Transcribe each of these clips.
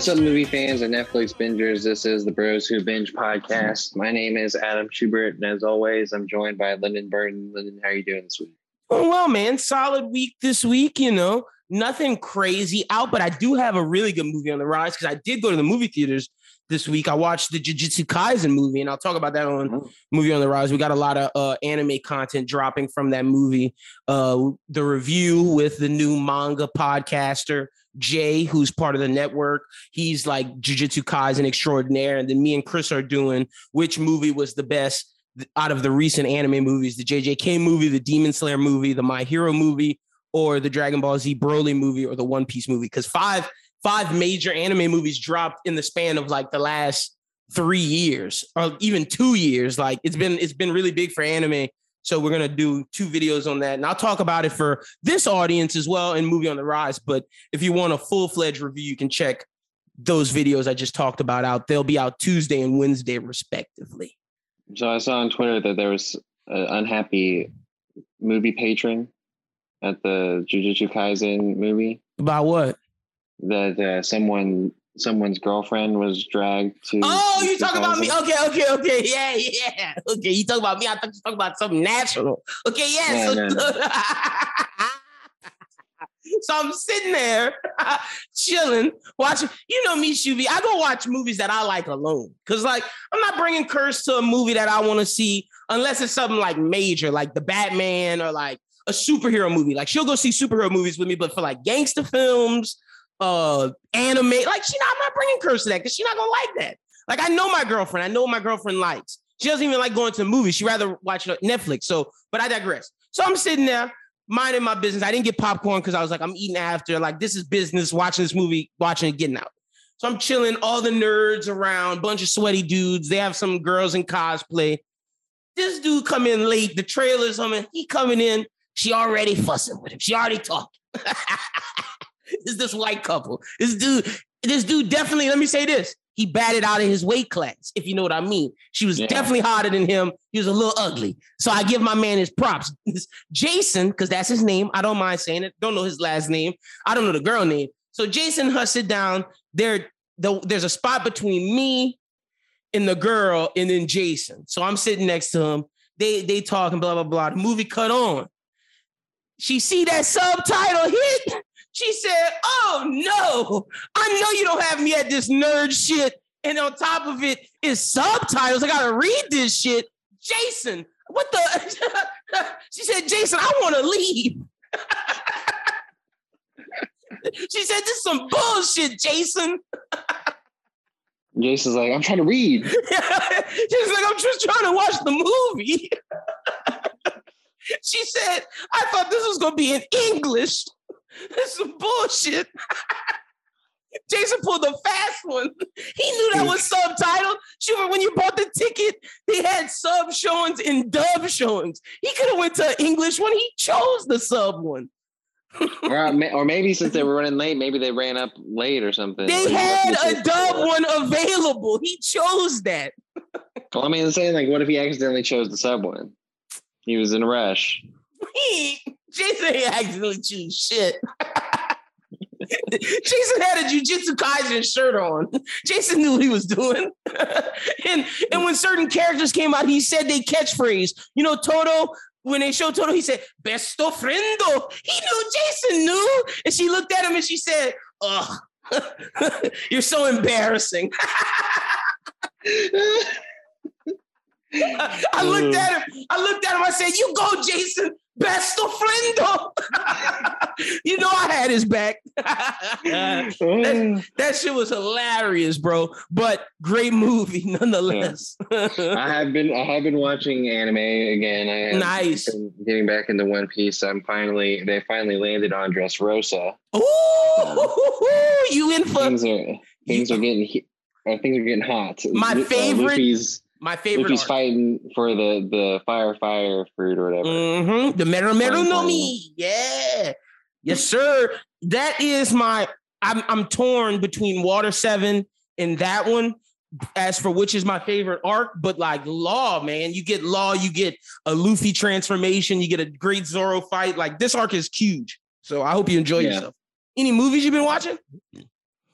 What's up, movie fans and Netflix bingers? This is the Bros Who Binge podcast. My name is Adam Schubert, and as always, I'm joined by Lyndon Burton. Lyndon, how are you doing this week? Well, man, solid week this week. You know, nothing crazy out, but I do have a really good movie on the rise because I did go to the movie theaters this week. I watched the Jujutsu Kaisen movie, and I'll talk about that on mm-hmm. Movie on the Rise. We got a lot of uh, anime content dropping from that movie. Uh, the review with the new manga podcaster Jay, who's part of the network. He's like Jujutsu Kaisen extraordinaire, and then me and Chris are doing which movie was the best out of the recent anime movies: the JJK movie, the Demon Slayer movie, the My Hero movie, or the Dragon Ball Z Broly movie, or the One Piece movie. Because five five major anime movies dropped in the span of like the last three years or even two years. Like it's been it's been really big for anime. So we're gonna do two videos on that, and I'll talk about it for this audience as well in Movie on the Rise. But if you want a full fledged review, you can check those videos I just talked about out. They'll be out Tuesday and Wednesday respectively. So I saw on Twitter that there was an unhappy movie patron at the Jujutsu Kaisen movie. About what? that uh, someone someone's girlfriend was dragged to. Oh, you talk about me? Okay, okay, okay. Yeah, yeah. Okay, you talk about me. I thought you talk about something natural. Okay, yeah. so, no, no. so I'm sitting there chilling, watching. You know me, Shuvi. I go watch movies that I like alone. Cause like I'm not bringing Curse to a movie that I want to see unless it's something like major, like the Batman or like a superhero movie. Like she'll go see superhero movies with me, but for like gangster films uh anime. Like she not, I'm not bringing curse to that because she's not gonna like that. Like I know my girlfriend. I know what my girlfriend likes. She doesn't even like going to the movies. She rather watch Netflix. So, but I digress. So I'm sitting there minding my business. I didn't get popcorn because I was like, I'm eating after. Like this is business. Watching this movie, watching it, getting out. So I'm chilling. All the nerds around, bunch of sweaty dudes. They have some girls in cosplay. This dude come in late. The trailer's coming. He coming in. She already fussing with him. She already talking. is this white couple. This dude, this dude definitely, let me say this. He batted out of his weight class, if you know what I mean. She was yeah. definitely hotter than him. He was a little ugly. So I give my man his props. Jason, because that's his name. I don't mind saying it. Don't know his last name. I don't know the girl name. So Jason and her sit down. There, the, there's a spot between me and the girl, and then Jason. So I'm sitting next to him. They they talking blah blah blah. The movie cut on. She see that subtitle hit. She said, Oh no, I know you don't have me at this nerd shit. And on top of it is subtitles. I gotta read this shit. Jason, what the? she said, Jason, I wanna leave. she said, This is some bullshit, Jason. Jason's like, I'm trying to read. She's like, I'm just trying to watch the movie. she said, I thought this was going to be in English. That's some bullshit. Jason pulled the fast one. He knew that was subtitled. Sure, when you bought the ticket, they had sub showings and dub showings. He could have went to English one. He chose the sub one. or, uh, or maybe since they were running late, maybe they ran up late or something. They had a dub one available. He chose that. well, I mean, I'm saying like, what if he accidentally chose the sub one? He was in a rush. He Jason ain't accidentally choose shit. Jason had a Jujutsu Kaisen shirt on. Jason knew what he was doing. and and when certain characters came out, he said they catchphrase. You know, Todo, when they showed Todo, he said, Besto friendo. He knew Jason knew. And she looked at him and she said, Ugh, you're so embarrassing. I looked mm. at him. I looked at him. I said, "You go, Jason. Best of friendo." you know, I had his back. that, that, shit was hilarious, bro. But great movie nonetheless. I have been. I have been watching anime again. I nice. Getting back into One Piece. I'm finally. They finally landed on Dressrosa. Oh, you in for things are things you, are getting. Uh, things are getting hot. My uh, favorite. Luffy's, my favorite. Luffy's fighting for the the fire fire fruit or whatever. Mm-hmm. The Mera Mera no Mi. Yeah. Yes, sir. That is my. I'm I'm torn between Water Seven and that one. As for which is my favorite arc, but like Law, man, you get Law, you get a Luffy transformation, you get a great Zoro fight. Like this arc is huge. So I hope you enjoy yeah. yourself. Any movies you've been watching?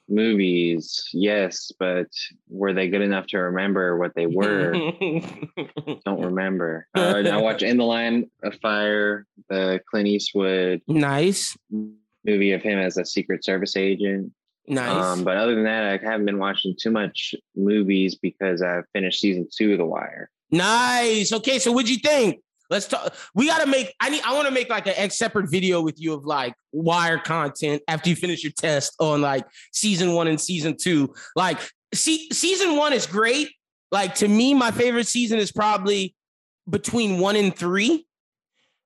Movies, yes, but were they good enough to remember what they were? Don't remember. Uh, I watched In the Line of Fire, the Clint Eastwood nice, movie of him as a Secret Service agent. nice. Um, but other than that, I haven't been watching too much movies because I finished season two of The Wire. Nice. Okay, so what'd you think? Let's talk. We gotta make. I need. I want to make like a separate video with you of like wire content after you finish your test on like season one and season two. Like, see, season one is great. Like to me, my favorite season is probably between one and three,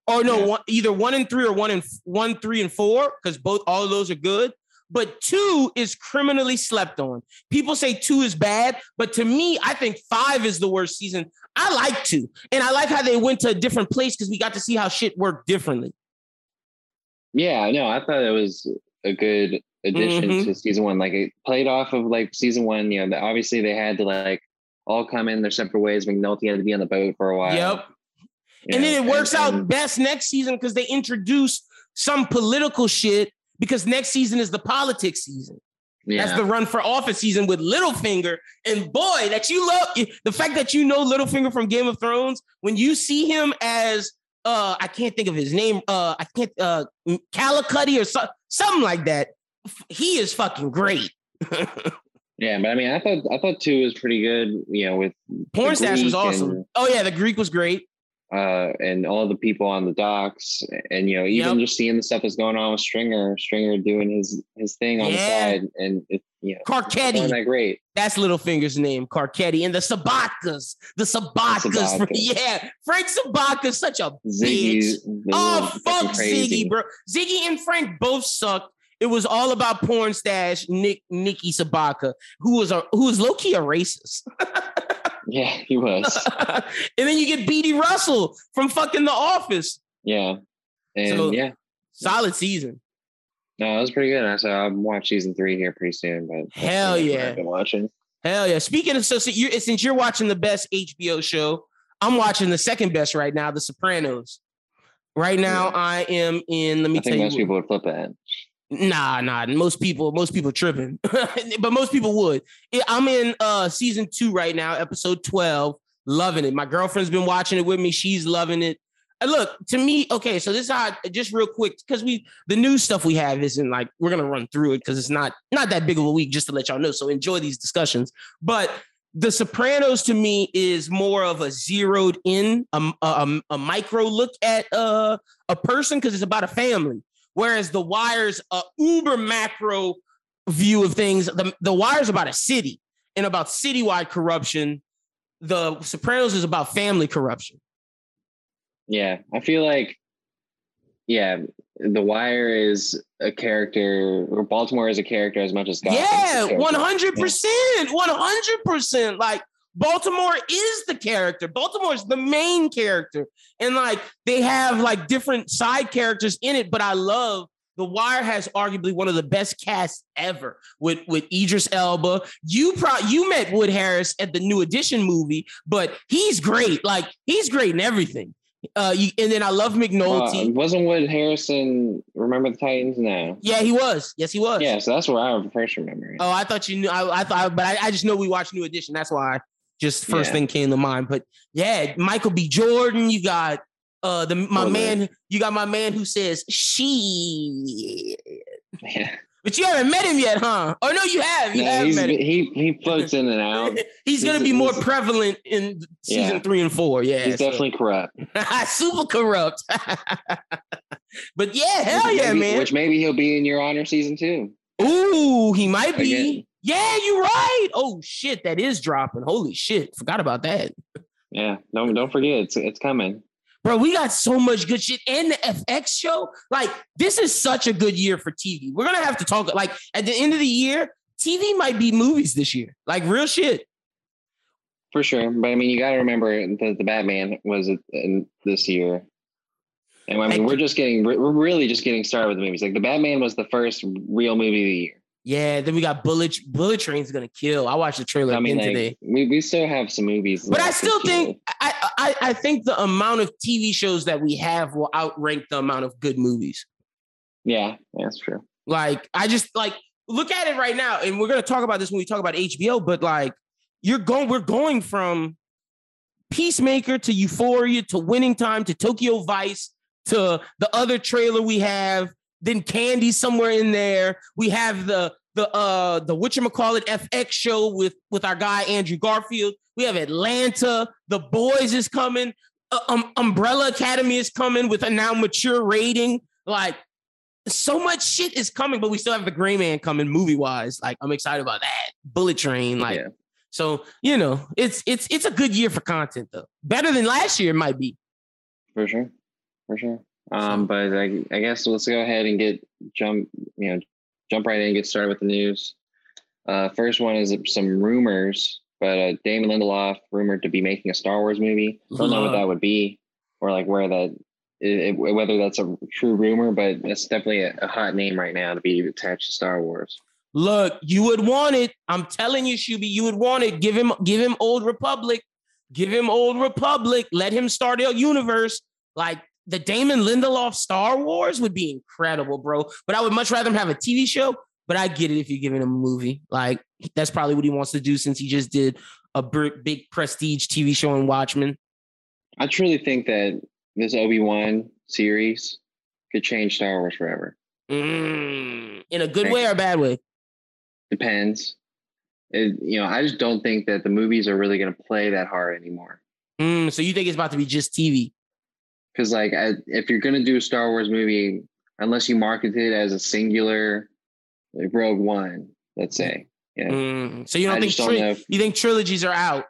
or no, Yeah. one, either one and three or one and one, three and four, because both all of those are good. But two is criminally slept on. People say two is bad, but to me, I think five is the worst season. I like two, and I like how they went to a different place because we got to see how shit worked differently. Yeah, no, I thought it was a good addition Mhm. to season one. Like it played off of like season one. You know, obviously they had to like all come in their separate ways. McNulty had to be on the boat for a while. Yep. you and know, then it works out and- best next season because they introduce some political shit because next season is the politics season. Yeah, That's the run for office season with Littlefinger. And boy, that you love the fact that you know Littlefinger from Game of Thrones, when you see him as uh I can't think of his name, uh I can't uh Calicutty or so, something like that. He is fucking great. yeah, but I mean, I thought I thought two was pretty good. You know, with Porn Stash was awesome. and- oh yeah, the Greek was great. Uh and all the people on the docks, and you know, even Yep. just seeing the stuff that's going on with Stringer, Stringer doing his his thing on Yeah. the side, and it, you know, Carcetti. that great. That's Littlefinger's name, Carcetti. And the Sobotkas. The. Sobotka. Yeah. Frank Sobotka's such a Ziggy, bitch. Oh, fuck crazy. Ziggy, bro. Ziggy and Frank both sucked. It was all about porn stash, Nick Nikki Sobotka, who was a who was low-key a racist. Yeah, he was. and then you get Beadie Russell from fucking the office. Yeah. And So- yeah, Solid season. no, it was pretty good. I so I'll watch season three here pretty soon. But Hell yeah. I've been watching. Hell yeah. Speaking of so, so you're, since you're watching the best HBO show, I'm watching the second best right now, The Sopranos. Right now, Yeah. I am in. Let me I tell think you. most people would flip that. Nah, nah. Most people, most people tripping, but most people would. I'm in uh season two right now, episode 12. Loving it. My girlfriend's been watching it with me. She's loving it. And look, to me, okay, so this is how I, just real quick, because we the new stuff we have isn't like we're gonna run through it because it's not not that big of a week, just to let y'all know. So enjoy these discussions. But the Sopranos to me is more of a zeroed in, a, a, a micro look at uh, a person because it's about a family. Whereas The Wire's a uber macro view of things. The, the Wire's about a city and about citywide corruption. The Sopranos is about family corruption. Yeah, I feel like, yeah, The Wire is a character, or Baltimore is a character as much as a yeah, one hundred percent, one hundred percent. Like Baltimore is the character. Baltimore is the main character, and like they have like different side characters in it. But I love The Wire has arguably one of the best casts ever with with Idris Elba. You pro you met Wood Harris at the New Edition movie, but he's great. Like he's great in everything. Uh, you, and then I love McNulty. Uh, wasn't Wood Harrison Remember the Titans? No. yeah, he was. Yes, he was. Yeah, so that's where I first remember it. Oh, I thought you knew. I, I thought, but I, I just know we watched New Edition. That's why just first Yeah. thing came to mind. But yeah, Michael B. Jordan. You got uh the my Oh, man. You got my man who says she. Yeah. But you haven't met him yet, huh? Oh no, you have. You No, have he's, met him. he he floats in and out. he's gonna be more prevalent in season Yeah. three and four. Yeah, He's so- definitely corrupt. super corrupt. but yeah, hell Which yeah, maybe- man. Which maybe he'll be in your honor season two. Ooh, he might be. Again. Yeah, you're right. Oh shit, that is dropping. Holy shit, forgot about that. Yeah, don't don't forget it's it's coming. Bro, we got so much good shit. And the FX show, like, this is such a good year for TV. We're gonna have to talk. Like, at the end of the year, TV might be movies this year. Like, real shit. For sure, but I mean, you got to remember that the Batman was in this year, and I mean, we're just getting we're really just getting started with the movies. Like the Batman was the first real movie of the year. Yeah. Then we got Bullet. Bullet Train's gonna kill. I watched the trailer I mean, again like today. we, we still have some movies, But I still think I, I I think the amount of TV shows that we have will outrank the amount of good movies. yeah, that's true. Like I just like look at it right now, and we're gonna talk about this when we talk about HBO. But like, you're going, we're going from Peacemaker to Euphoria to Winning Time to Tokyo Vice to the other trailer we have. Then Candy somewhere in there. We have the the uh the whatchamacallit FX show with with our guy Andrew Garfield. We have Atlanta. The Boys is coming. Uh, um, Umbrella Academy is coming with a now mature rating. Like so much shit is coming, but we still have the Gray Man coming movie wise. Like I'm excited about that. Bullet Train. Like yeah. so, you know, it's it's it's a good year for content though. Better than last year, it might be. For sure, for sure. Um, but I, I guess let's go ahead and get jump. You know, jump right in and get started with the news. Uh, first one is some rumors, but uh, Damon Lindelof rumored to be making a Star Wars movie. I Don't know what that would be, or like where that, it, whether that's a true rumor, but it's definitely a, a hot name right now to be attached to Star Wars. Look, you would want it. I'm telling you, Shuby, you would want it. Give him, give him Old Republic. Give him Old Republic. Let him start a universe. Like the Damon Lindelof Star Wars would be incredible, bro. But I would much rather him have a TV show. But I get it if you're giving him a movie. Like that's probably what he wants to do since he just did a big prestige TV show in Watchmen. I truly think that this Obi Wan series could change Star Wars forever. Mm, in a good way or a bad way? Depends. It, you know, I just don't think that the movies are really going to play that hard anymore. Mm, so you think it's about to be just TV? Because like I, if you're gonna do a Star Wars movie, unless you market it as a singular, like Rogue One, let's say, yeah. Mm, so you don't I think tri- don't if, you think trilogies are out?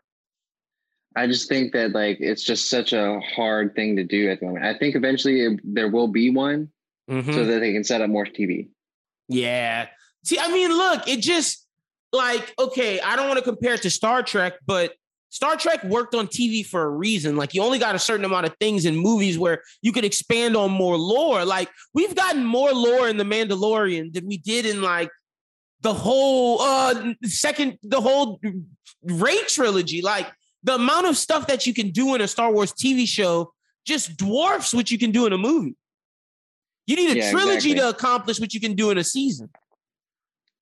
I just think that like it's just such a hard thing to do at the moment. I think eventually it, there will be one, mm-hmm. so that they can set up more TV. Yeah. See, I mean, look, it just like okay, I don't want to compare it to Star Trek, but Star Trek worked on TV for a reason. Like you only got a certain amount of things in movies where you could expand on more lore. Like we've gotten more lore in The Mandalorian than we did in like the whole uh second the whole Rey trilogy. Like the amount of stuff that you can do in a Star Wars TV show just dwarfs what you can do in a movie. You need a yeah, trilogy exactly. to accomplish what you can do in a season.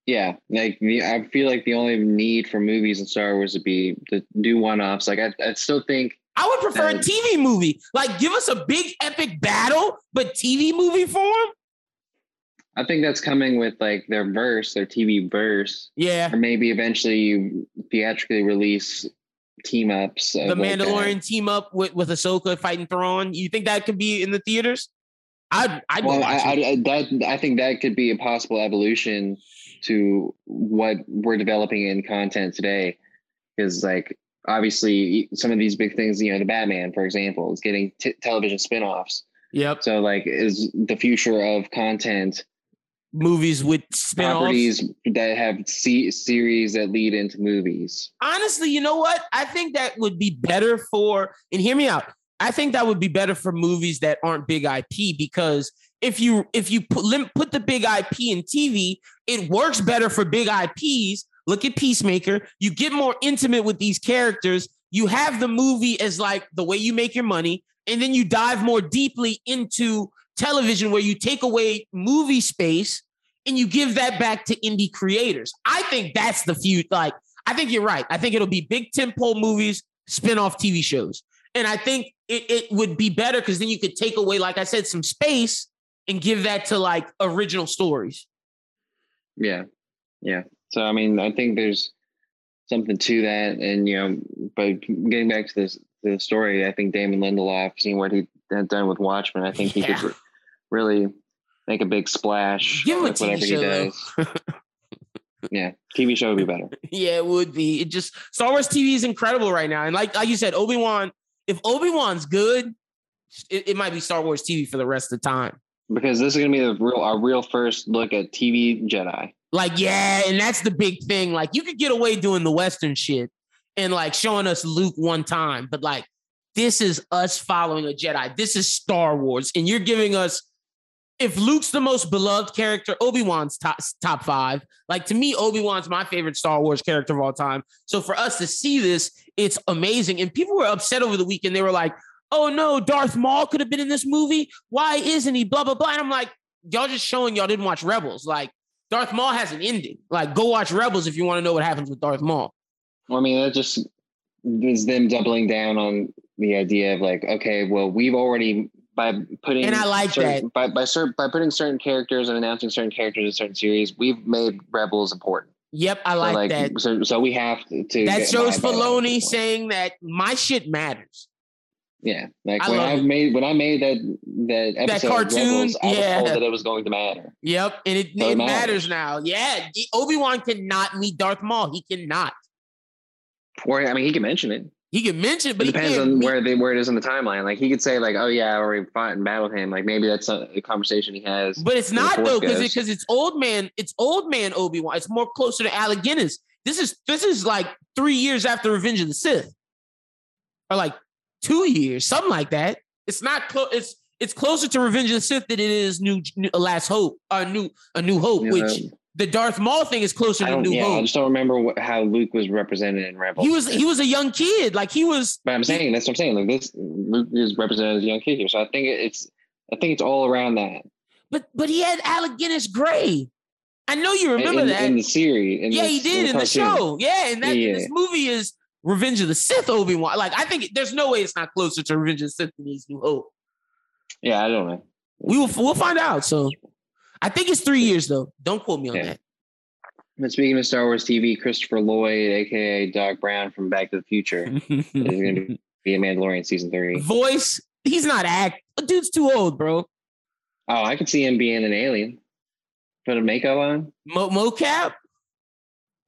Yeah, like I feel like the only need for movies in Star Wars would be to do one-offs. Like I, I still think I would prefer a TV movie. Like give us a big epic battle, but TV movie form. I think that's coming with like their verse, their TV verse. Yeah. Or maybe eventually you theatrically release team ups. The Mandalorian like team up with with Ahsoka fighting Thrawn. You think that could be in the theaters? I'd, I'd well, I, I, that I think that could be a possible evolution to what we're developing in content today. Is like obviously some of these big things you know the batman for example is getting t- television spin-offs. Yep. So like is the future of content movies with properties that have c- series that lead into movies. Honestly you know what? I think that would be better for and hear me out. I think that would be better for movies that aren't big ip because if you if you put put the big IP in TV, it works better for big IPs. Look at Peacemaker. You get more intimate with these characters. You have the movie as like the way you make your money, and then you dive more deeply into television where you take away movie space and you give that back to indie creators. I think that's the few. Like, I think you're right. I think it'll be big tentpole movies, spin-off TV shows. And I think it, it would be better because then you could take away, like I said, some space and give that to like original stories. Yeah. Yeah. So I mean, I think there's something to that. And you know, but getting back to this the story, I think Damon Lindelof, seeing what he had done with Watchmen, I think he yeah. could really make a big splash Give him with whatever show, he does. yeah, TV show would be better. Yeah, it would be. It just Star Wars TV is incredible right now, and like like you said, Obi Wan. If Obi Wan's good, it, it might be Star Wars TV for the rest of the time because this is gonna be the real our real first look at TV Jedi. Like, yeah, and that's the big thing. Like, you could get away doing the Western shit and like showing us Luke one time, but like, this is us following a Jedi. This is Star Wars, and you're giving us. If Luke's the most beloved character, Obi Wan's top top five. Like to me, Obi Wan's my favorite Star Wars character of all time. So for us to see this, it's amazing. And people were upset over the weekend. They were like, oh no, Darth Maul could have been in this movie. Why isn't he? Blah blah blah. And I'm like, y'all just showing y'all didn't watch Rebels. Like Darth Maul has an ending. Like, go watch Rebels if you want to know what happens with Darth Maul. Well, I mean, that just is them doubling down on the idea of like, okay, well, we've already by putting and I like certain, that by by, certain, by putting certain characters and announcing certain characters in certain series, we've made Rebels important. Yep, I like, so like that. So, so we have to. to that shows Filoni saying that my shit matters. Yeah, like I when I made when I made that that episode cartoon, Rebels, I yeah. was told that it was going to matter. Yep, and it, So it it matters. matters. now. Yeah, Obi Wan cannot meet Darth Maul. He cannot. Or I mean, he can mention it. He can mention, it, but it he depends on meet- where they where it is in the timeline. Like he could say like, "Oh yeah, I already fought and battled him." Like maybe that's a, a conversation he has. But it's not though, because because it's old man. It's old man Obi Wan. It's more closer to Alec Guinness. This is this is like three years after Revenge of the Sith, or like two years, something like that. It's not close. It's it's closer to Revenge of the Sith than it is New, new Last Hope or New a New Hope, You which the Darth Maul thing is closer to. New Yeah, I just don't remember what, how Luke was represented in Rebels. He was he was a young kid, like he was. But I'm saying that's what I'm saying. Like this, Luke is represented as a young kid here. So I think it's I think it's all around that. But but he had Alec Guinness Gray. I know you remember in, that. in the series. In yeah, the, he did in the, cartoon. show. Yeah, and that Yeah, this movie is Revenge of the Sith Obi Wan. Like I think there's no way it's not closer to Revenge of the Sith than these New Hope. Yeah, I don't know. We will we'll find out. So I think it's three years though. Don't quote me on Yeah. But speaking of Star Wars TV, Christopher Lloyd, aka Doc Brown from Back to the Future, is going to be a Mandalorian season three. Voice. He's not act. The dude's too old, bro. Oh, I could see him being an alien. Put a makeup on. Mo- mocap.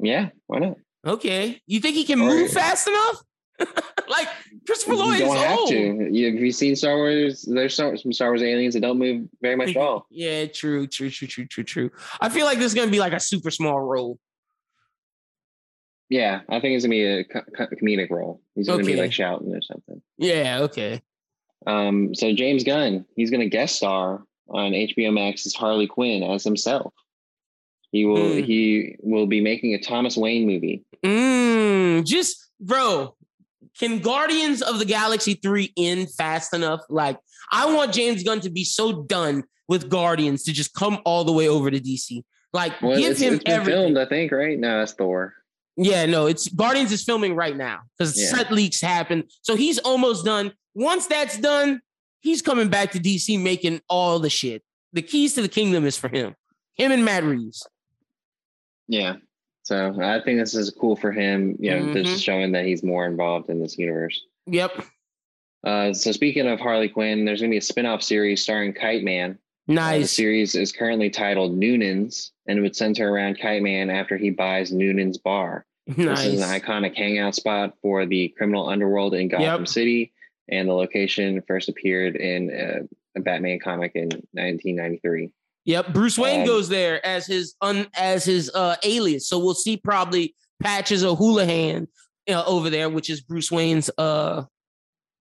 Yeah, why not? Okay. You think he can Or- move fast enough? like Christopher Lloyd you is don't have old. to. You, have you seen Star Wars? There's some, some Star Wars aliens that don't move very much at all. Yeah, true, true, true, true, true, true. I feel like this is gonna be like a super small role. Yeah, I think it's gonna be a co- co- comedic role. He's gonna Okay. be like shouting or something. Yeah, okay. Um, so James Gunn, he's gonna guest star on HBO Max's Harley Quinn as himself. He will Hmm. he will be making a Thomas Wayne movie. Mm, just bro, can Guardians of the Galaxy 3 end fast enough? Like, I want James Gunn to be so done with Guardians to just come all the way over to DC. Like, Well, give it's, him it's everything. filmed, I think, right? No, that's Thor. Yeah, no, it's Guardians is filming right now because Yeah. set leaks happen. So he's almost done. Once that's done, he's coming back to DC making all the shit. The keys to the kingdom is for him. Him and Matt Reeves. Yeah. So I think this is cool for him. You know, Mhm. just showing that he's more involved in this universe. Yep. Uh, so speaking of Harley Quinn, there's gonna be a spin-off series starring Kite Man. Uh, the series is currently titled Noonan's and it would center around Kite Man after he buys Noonan's bar. Nice. This is an iconic hangout spot for the criminal underworld in Gotham Yep. City, and the location first appeared in uh, a Batman comic in 1993. Yep. Bruce Wayne Um, goes there as his un as his uh alias. So we'll see probably Patches O'Houlihan uh, over there, which is Bruce Wayne's uh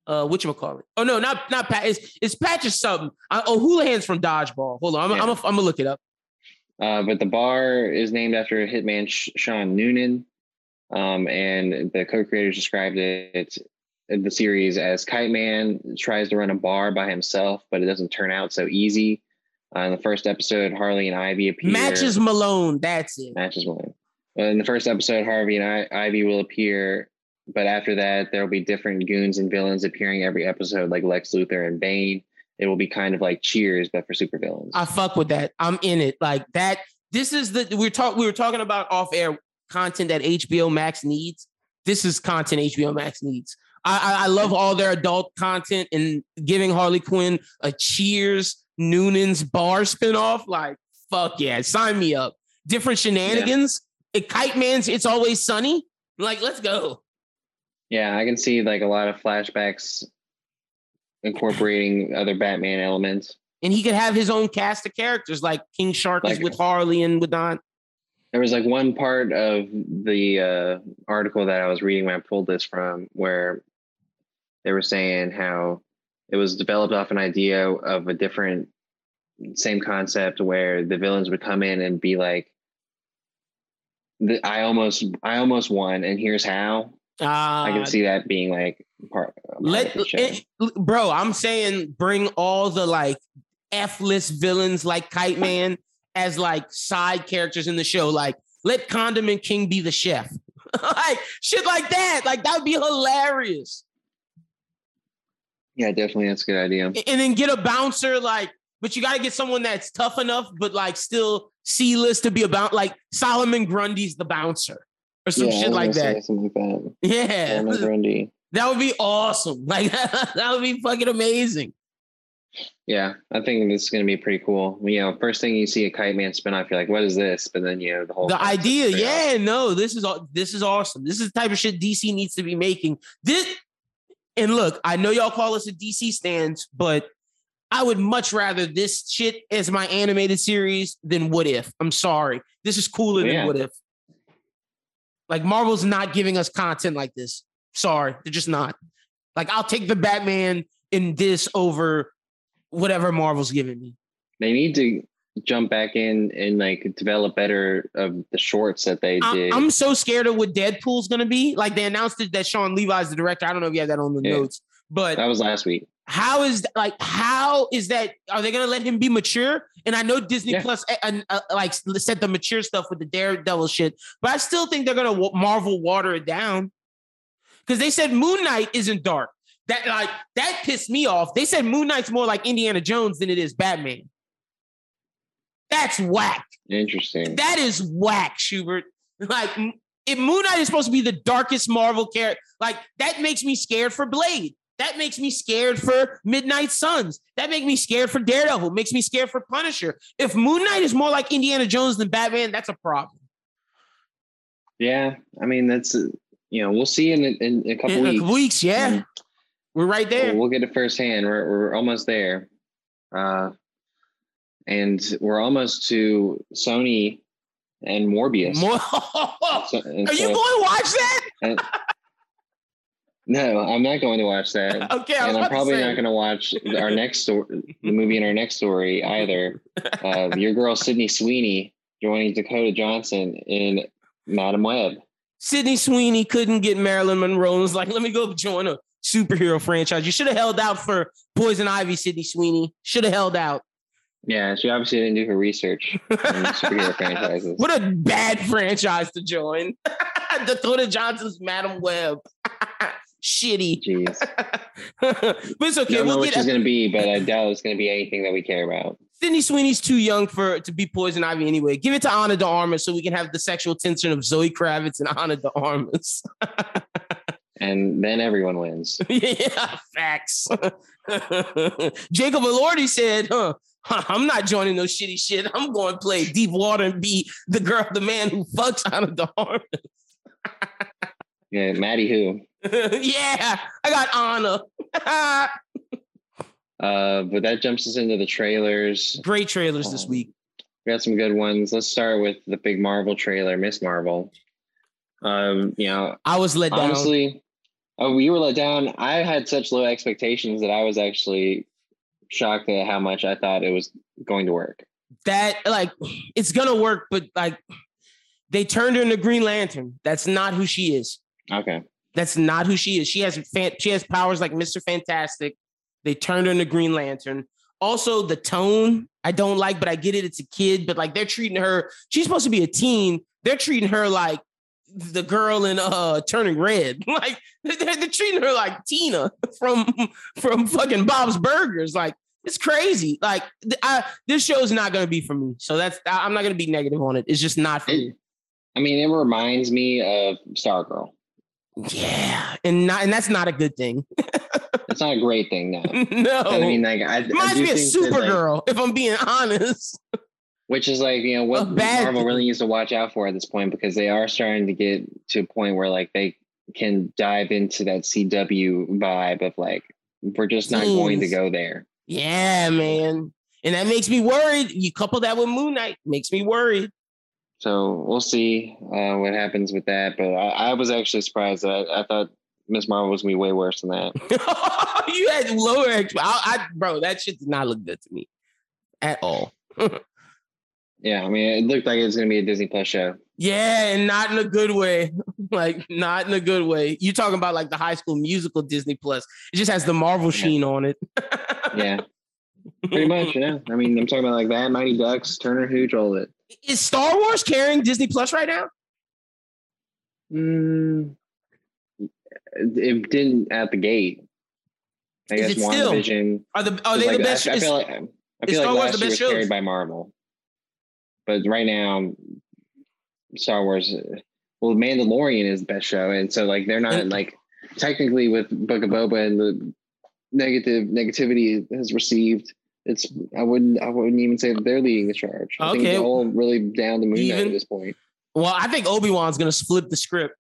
uh what you call it? Oh no, not not Pat. It's, it's Patches something. Oh, O'Houlihan's from Dodgeball. Hold on, I'm Yeah. I'm, gonna look it up. Uh, but the bar is named after hitman Sean Noonan, um, and the co-creators described it the series as Kite Man tries to run a bar by himself, but it doesn't turn out so easy. Uh, in the first episode, Harley and Ivy appear. Matches Malone. That's it. matches Malone. Well, in the first episode, Harvey and I, Ivy will appear, but after that, there will be different goons and villains appearing every episode, like Lex Luthor and Bane. It will be kind of like Cheers, but for supervillains. I fuck with that. I'm in it. Like that. This is the we're talk we were talking about off air content that HBO Max needs. This is content HBO Max needs. I I love all their adult content and giving Harley Quinn a Cheers Noonan's bar spinoff. Like fuck yeah, sign me up. Different shenanigans. It Kite Man's It's Always Sunny. Like let's go. Yeah, I can see like a lot of flashbacks incorporating other Batman elements. And he could have his own cast of characters like King Shark is with Harley and with Don. There was like one part of the uh, article that I was reading when I pulled this from where they were saying how it was developed off an idea of a different same concept where the villains would come in and be like the, I almost I almost won and here's how. I Uh, can see that being like part, part Let of the show. it- bro, I'm saying bring all the like F list villains like Kite Man as like side characters in the show. Like let Condiment King be the chef. like shit like that. Like that would be hilarious. Yeah, definitely. That's a good idea. And then get a bouncer, like, but you got to get someone that's tough enough, but like still C list to be about like Solomon Grundy's the bouncer or some yeah, shit like that. Something like that. Yeah. Solomon Grundy. That would be awesome. Like that would be fucking amazing. Yeah, I think this is going to be pretty cool. You know, first thing you see a Kite Man spin off, you're like, "What is this?" But then you know the whole the idea. Yeah, no, this is all. This is awesome. This is the type of shit DC needs to be making. This and look, I know y'all call us a DC stands, but I would much rather this shit as my animated series than What If. I'm sorry, this is cooler yeah. than What If. Like Marvel's not giving us content like this. Sorry, they're just not. Like I'll take the Batman in this over whatever Marvel's giving me. They need to jump back in and like develop better of the shorts that they did. I'm so scared of what Deadpool's gonna be. Like they announced it that Shawn Levy's the director. I don't know if you have that on the yeah. notes, but that was last week. How is like how is that? Are they gonna let him be mature? And I know Disney yeah. Plus uh, uh, like said the mature stuff with the Daredevil shit, but I still think they're gonna Marvel water it down because they said Moon Knight isn't dark. That like that pissed me off. They said Moon Knight's more like Indiana Jones than it is Batman. That's whack. Interesting. That is whack, Schubert. Like if Moon Knight is supposed to be the darkest Marvel character, like that makes me scared for Blade. That makes me scared for Midnight Suns. That makes me scared for Daredevil. Makes me scared for Punisher. If Moon Knight is more like Indiana Jones than Batman, that's a problem. Yeah, I mean that's you know we'll see in in, in a couple in weeks. weeks, yeah, mm-hmm. we're right there. We'll, we'll get it firsthand. We're we're almost there. Uh, and we're almost to Sony and Morbius. So, and Are so, you going to watch that? and, no, I'm not going to watch that. okay, and I'm probably not going to watch our next story, the movie in our next story either. Uh, your girl Sydney Sweeney joining Dakota Johnson in Madame Web. Sydney Sweeney couldn't get Marilyn Monroe and was like, "Let me go join a superhero franchise." You should have held out for Poison Ivy, Sydney Sweeney. Should have held out. Yeah, she obviously didn't do her research superhero franchises. What a bad franchise to join. Dakota Johnson's Madame Web. Shitty. Jeez. but it's okay. Don't we'll know what she's going to be, but I doubt it's going to be anything that we care about. Sydney Sweeney's too young for to be Poison Ivy anyway. Give it to Ana de Armas so we can have the sexual tension of Zoe Kravitz and Ana de Armas. and then everyone wins. yeah, facts. Jacob Elordi said, huh, I'm not joining no shitty shit. I'm going to play deep water and be the girl, the man who fucks out of the harness. yeah, Maddie who? yeah, I got Ana. uh, but that jumps us into the trailers. Great trailers um, this week. We got some good ones. Let's start with the big Marvel trailer, Miss Marvel. Um, you know, I was let honestly, down. Honestly, oh, you were let down. I had such low expectations that I was actually shocked at how much I thought it was going to work. That like it's gonna work, but like they turned her into Green Lantern. That's not who she is. Okay. That's not who she is. She has fan- she has powers like Mr. Fantastic. They turned her into Green Lantern. Also, the tone I don't like, but I get it. It's a kid, but like they're treating her. She's supposed to be a teen. They're treating her like the girl in uh turning red. Like they're, they're, treating her like Tina from from fucking Bob's Burgers. Like it's crazy. Like I, this show is not going to be for me. So that's I, am not going to be negative on it. It's just not for it, me. I mean, it reminds me of Stargirl. Yeah, and not and that's not a good thing. it's not a great thing, no. no, I mean, like I reminds I me of Supergirl. Like, if I'm being honest. Which is like you know what Marvel really needs to watch out for at this point because they are starting to get to a point where like they can dive into that CW vibe of like we're just not Jeez. going to go there. Yeah, man. And that makes me worried. You couple that with Moon Knight, makes me worried. So we'll see uh, what happens with that. But I, I was actually surprised. I, I thought Miss Marvel was gonna be way worse than that. you had lower I, bro, that shit did not look good to me at all. yeah, I mean, it looked like it was gonna be a Disney Plus show. Yeah, and not in a good way. like, not in a good way. You talking about like the High School Musical Disney Plus? It just has the Marvel yeah. sheen on it. yeah. Pretty much, yeah. I mean, I'm talking about like that, Mighty Ducks, Turner Hooch, all of it. Is Star Wars carrying Disney Plus right now? Mm, it didn't at the gate. I Is guess it still? WandaVision. Are the are they like- the best? I, I feel like I is feel Star Wars the best was shows? carried by Marvel, but right now, Star Wars. Well, Mandalorian is the best show, and so like they're not like technically with Book of Boba and the negative negativity has received. It's I wouldn't I wouldn't even say that they're leading the charge. I think Okay. it's all really down the Moon Even- at this point. well, I think Obi Wan's gonna flip the script.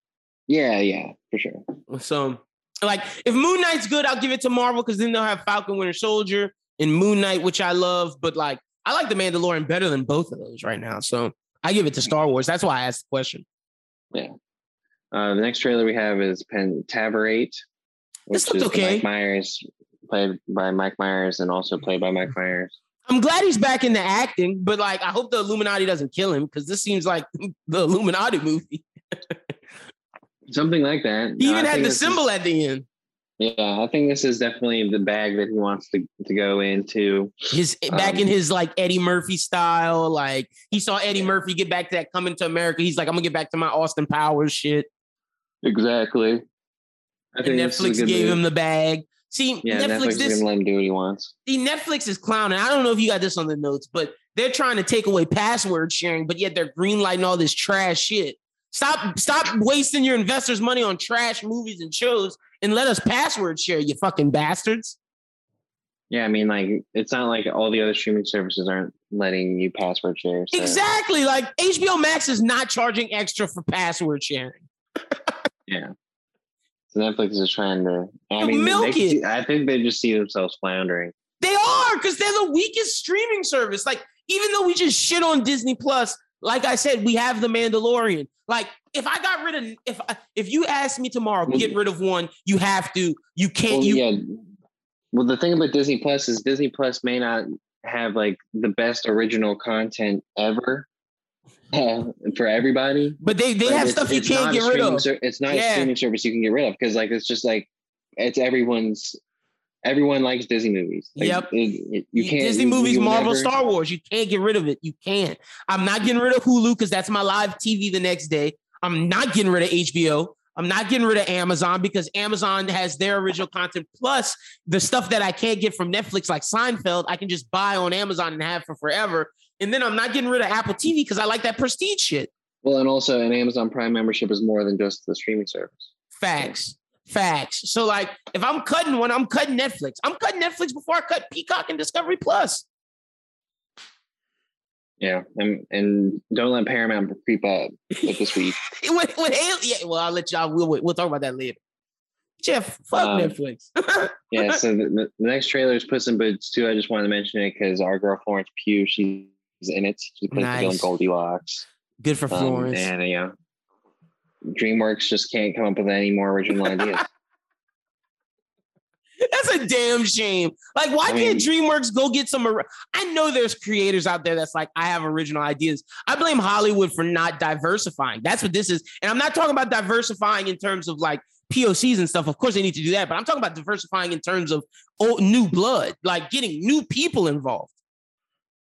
Yeah, yeah, for sure. So, like, if Moon Knight's good, I'll give it to Marvel because then they'll have Falcon Winter Soldier and Moon Knight, which I love. But like, I like the Mandalorian better than both of those right now. So I give it to Star Wars. That's why I asked the question. Yeah. Uh, the next trailer we have is Pentaverate, This which looked is okay. Mike Myers, played by Mike Myers and also played by Mike Myers. I'm glad he's back into acting, but like, I hope the Illuminati doesn't kill him because this seems like the Illuminati movie. Something like that. He even had the this is- symbol at the end. Yeah, I think this is definitely the bag that he wants to, to go into. His back Um, in his like Eddie Murphy style. Like he saw Eddie Murphy get back to that coming to America. He's like, I'm gonna get back to my Austin Powers shit. Exactly. I And this is a Netflix gave move. him the bag. See, Yeah, Netflix, Netflix, is this gonna let him do what he wants. see, Netflix is clowning. I don't know if you got this on the notes, but they're trying to take away password sharing, but yet they're greenlighting all this trash shit. Stop, stop wasting your investors' money on trash movies and shows and let us password share, you fucking bastards. Yeah, I mean, like it's not like all the other streaming services aren't letting you password share. So. Exactly. Like HBO Max is not charging extra for password sharing. Yeah. So Netflix is trying to. I mean, milk they, it. I think they just see themselves floundering. They are because they're the weakest streaming service. Like, even though we just shit on Disney Plus, like I said, we have the Mandalorian. Like, if I got rid of, if I, if you ask me tomorrow, Well- get rid of one, you have to. You can't. Well, you yeah. Well, the thing about Disney Plus is Disney Plus may not have like the best original content ever uh, for everybody. but they they but have stuff you can't get rid of. ser- it's not Yeah. a streaming service you can get rid of because like it's just like it's everyone's. Everyone likes Disney movies. Like, Yep. it- it- you can't Disney you- movies, you'll Marvel, never- Star Wars. You can't get rid of it. You can't. I'm not getting rid of Hulu because that's my live TV the next day. I'm not getting rid of HBO. I'm not getting rid of Amazon because Amazon has their original content plus the stuff that I can't get from Netflix, like Seinfeld, I can just buy on Amazon and have for forever. And then I'm not getting rid of Apple TV because I like that prestige shit. Well, and also an Amazon Prime membership is more than just the streaming service. Facts. Facts. So, like, if I'm cutting one, I'm cutting Netflix. I'm cutting Netflix before I cut Peacock and Discovery Plus. Yeah, and and don't let Paramount creep up like this week. with, with yeah. Well, I'll let y'all. We'll we'll talk about that later. Jeff, fuck Um, Netflix. Yeah, so the, the next trailer is Puss in Boots too. I just wanted to mention it because our girl Florence Pugh, she's in it. She plays the villain Nice. Goldilocks. Good for Um, Florence. and, uh, yeah, DreamWorks just can't come up with any more original ideas. That's a damn shame. Like, why I can't DreamWorks go get some? or- I know there's creators out there that's like, I have original ideas. I blame Hollywood for not diversifying. That's what this is. And I'm not talking about diversifying in terms of like POCs and stuff. Of course, they need to do that. But I'm talking about diversifying in terms of old, new blood, like getting new people involved.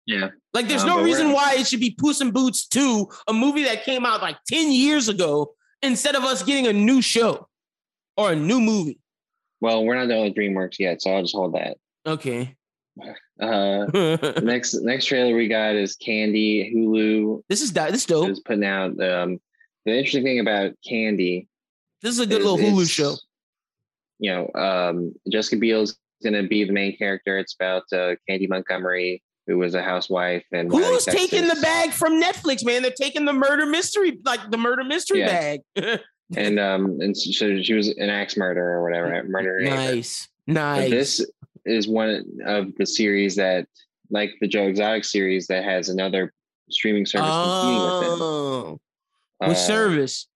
Yeah. Like, there's Um, no reason why it should be Puss in Boots 2, a movie that came out like 10 years ago, instead of us getting a new show or a new movie. Well, we're not done with DreamWorks yet, so I'll just hold that. Okay. Uh, next next trailer we got is Candy. Hulu this is that. This is dope. is putting out. Um, the interesting thing about Candy This is a good is little Hulu show. You know, um, Jessica Biel's going to be the main character. It's about uh, Candy Montgomery, who was a housewife and Who's taking the bag from Netflix, man? They're taking the murder mystery, like the murder mystery Yeah. bag. and um and so she was an axe murderer or whatever murder nice, but nice. this is one of the series that like the joe exotic series that has another streaming service competing with it oh, which Uh, service?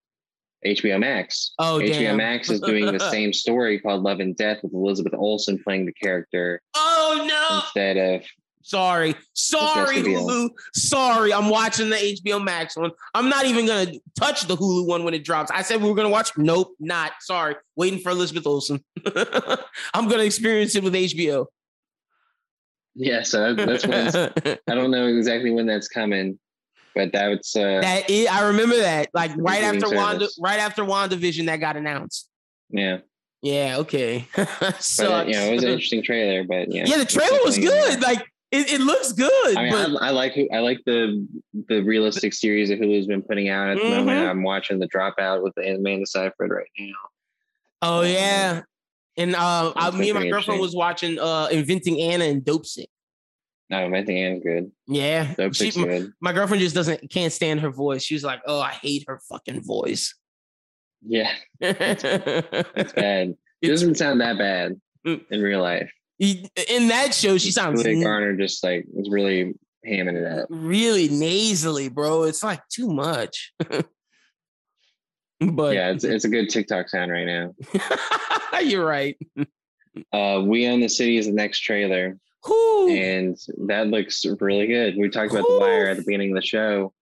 hbo max Oh, hbo damn. max is doing the same story called love and death with elizabeth olsen playing the character Oh no! instead of Sorry, sorry, Hulu. Sorry, I'm watching the HBO Max one. I'm not even gonna touch the Hulu one when it drops. I said we were gonna watch. Nope, not. Sorry, waiting for Elizabeth Olsen. I'm gonna experience it with HBO. Yeah, so that's when I don't know exactly when that's coming, but that's uh that is, I remember that like right after Wanda, right after WandaVision that got announced. Yeah. Yeah. Okay. so uh, yeah, it was an interesting trailer, but yeah. Yeah, the trailer was good. Like it, it looks good. I mean, but... I, I, like I like the the realistic series that Hulu's been putting out at the mm-hmm. moment. I'm watching the Dropout with Amanda Seyfried right now. Oh um, yeah, and uh, I, me and my girlfriend was watching uh, Inventing Anna and Dope Dopesick. No, Inventing Anna's good. Yeah, she, good. My, my girlfriend just doesn't can't stand her voice. She's like, "Oh, I hate her fucking voice." Yeah, that's, that's bad. It doesn't sound that bad mm. in real life. In that show, she sounds. Julia Garner just like was really hamming it up. Really nasally, bro. It's like too much. but yeah, it's it's a good TikTok sound right now. You're right. Uh, we own the city is the next trailer, Ooh. and that looks really good. We talked about Ooh. the wire at the beginning of the show.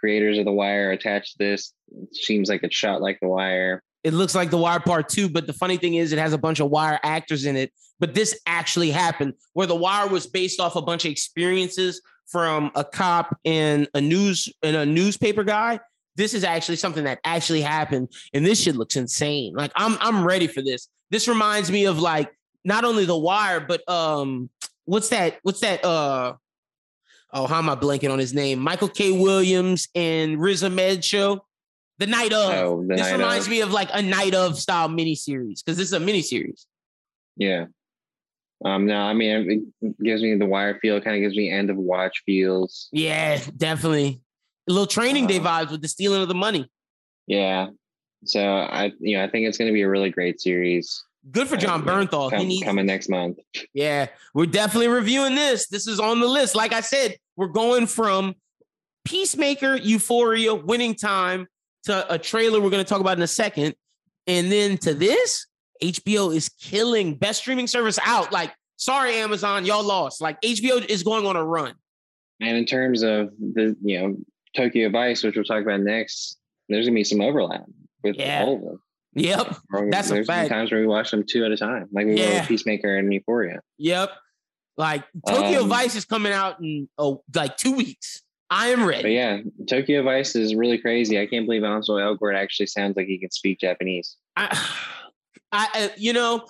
Creators of the wire attached to this. It seems like it's shot like the wire. It looks like the wire part two, but the funny thing is, it has a bunch of wire actors in it. But this actually happened, where the wire was based off a bunch of experiences from a cop and a news and a newspaper guy. This is actually something that actually happened and this shit looks insane. Like i'm i'm ready for this. This reminds me of like not only the wire but um what's that what's that uh oh how am i blanking on his name? Michael k. Williams and riz ahmed show the night of oh, the this night reminds of. me of like a night of style miniseries because this is a miniseries yeah um, no, I mean it gives me the wire feel, kind of gives me end of watch feels. Yeah, definitely a little training day uh, vibes with the stealing of the money. Yeah. So I, you know, I think it's going to be a really great series. Good for Jon Bernthal. Come, he needs coming next month. Yeah, we're definitely reviewing this. This is on the list. Like I said, we're going from Peacemaker, Euphoria, Winning Time to a trailer we're going to talk about in a second, and then to this. HBO is killing best streaming service out. Like, sorry, Amazon, y'all lost. Like HBO is going on a run. And in terms of the, you know, Tokyo Vice, which we'll talk about next, there's gonna be some overlap with yeah. all of them. Yep, that's there's a fact. Times where we watch them two at a time, like we yeah. Peacemaker and Euphoria. Yep, like Tokyo um, Vice is coming out in oh, like two weeks. I am ready. But yeah, Tokyo Vice is really crazy. I can't believe Ansel Elgort actually sounds like he can speak Japanese. I, I, uh, you know,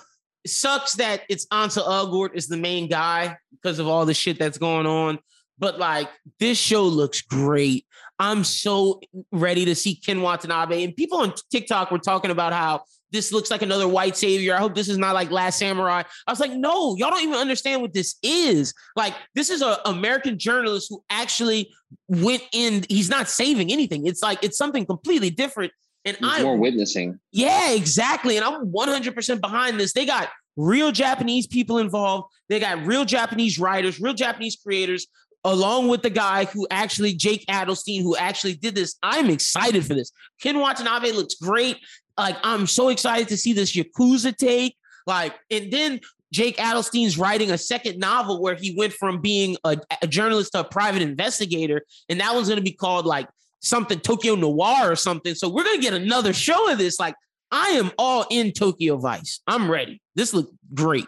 sucks that it's Ansel Elgort is the main guy because of all the shit that's going on. But like this show looks great. I'm so ready to see Ken Watanabe. And people on TikTok were talking about how this looks like another white savior. I hope this is not like Last Samurai. I was like, no, y'all don't even understand what this is. Like, this is an American journalist who actually went in. He's not saving anything. It's like it's something completely different. And I'm more witnessing. Yeah, exactly. And I'm 100% behind this. They got real Japanese people involved. They got real Japanese writers, real Japanese creators along with the guy who actually Jake Adelstein, who actually did this. I'm excited for this. Ken Watanabe looks great. Like I'm so excited to see this Yakuza take. Like, and then Jake Adelstein's writing a second novel where he went from being a, a journalist to a private investigator, and that one's going to be called like something Tokyo Noir or something. So we're going to get another show of this. Like, I am all in Tokyo Vice. I'm ready. This looks great.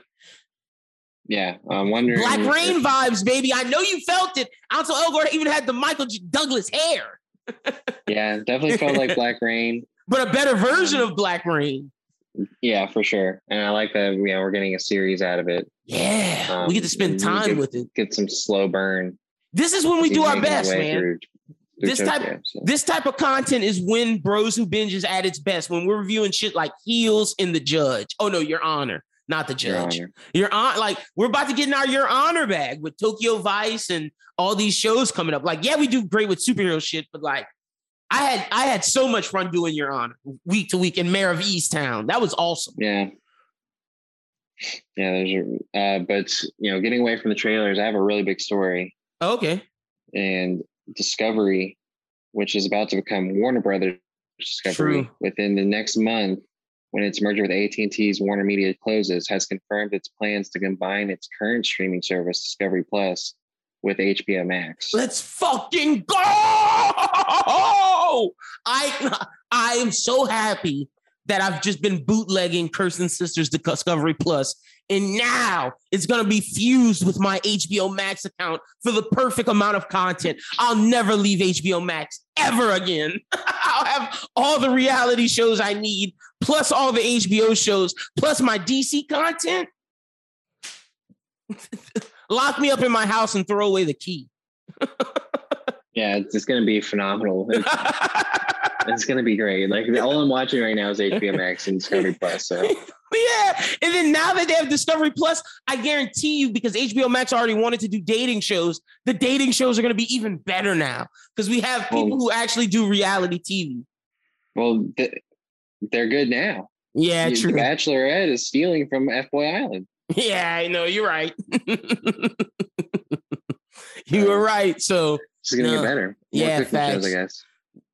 Yeah, I'm wondering. Black Rain vibes, baby. I know you felt it. Ansel Elgort even had the Michael. Douglas hair. yeah, definitely felt like Black Rain, but a better version um, of Black Marine. Yeah, for sure. And I like that. Know, we're getting a series out of it. Yeah, um, we get to spend time get, with it. Get some slow burn. This is when we do our best, man. Through, through this type, so. this type of content is when Bros Who Binges at its best. When we're reviewing shit like Heels in the Judge. Oh no, Your Honor not the judge. Your, Your honor, like we're about to get in our Your Honor bag with Tokyo Vice and all these shows coming up. Like, yeah, we do great with superhero shit, but like, I had I had so much fun doing Your Honor week to week in Mare of Easttown. That was awesome. Yeah. Yeah, there's a, uh, but you know, getting away from the trailers, I have a really big story. Oh, okay. And Discovery, which is about to become Warner Brothers Discovery True. within the next month, when its merger with AT&T's Warner Media closes, has confirmed its plans to combine its current streaming service, Discovery Plus, with HBO Max. Let's fucking go! I I am so happy that I've just been bootlegging Kirsten Sisters Discovery Plus, And now it's to be fused with my HBO Max account for the perfect amount of content. I'll never leave HBO Max ever again. I'll have all the reality shows I need, plus all the HBO shows, plus my DC content. Lock me up in my house and throw away the key. Yeah, it's, it's going to be phenomenal. It's, it's going to be great. Like all I'm watching right now is HBO Max and Discovery Plus. So yeah, and then now that they have Discovery Plus, I guarantee you, because HBO Max already wanted to do dating shows, the dating shows are going to be even better now because we have people well, who actually do reality TV. Well, they're good now. Yeah, the, true. The Bachelorette is stealing from F Boy Island. Yeah, I know. You're right. you were right. So it's gonna no, get better. More yeah, facts. Shows, I guess.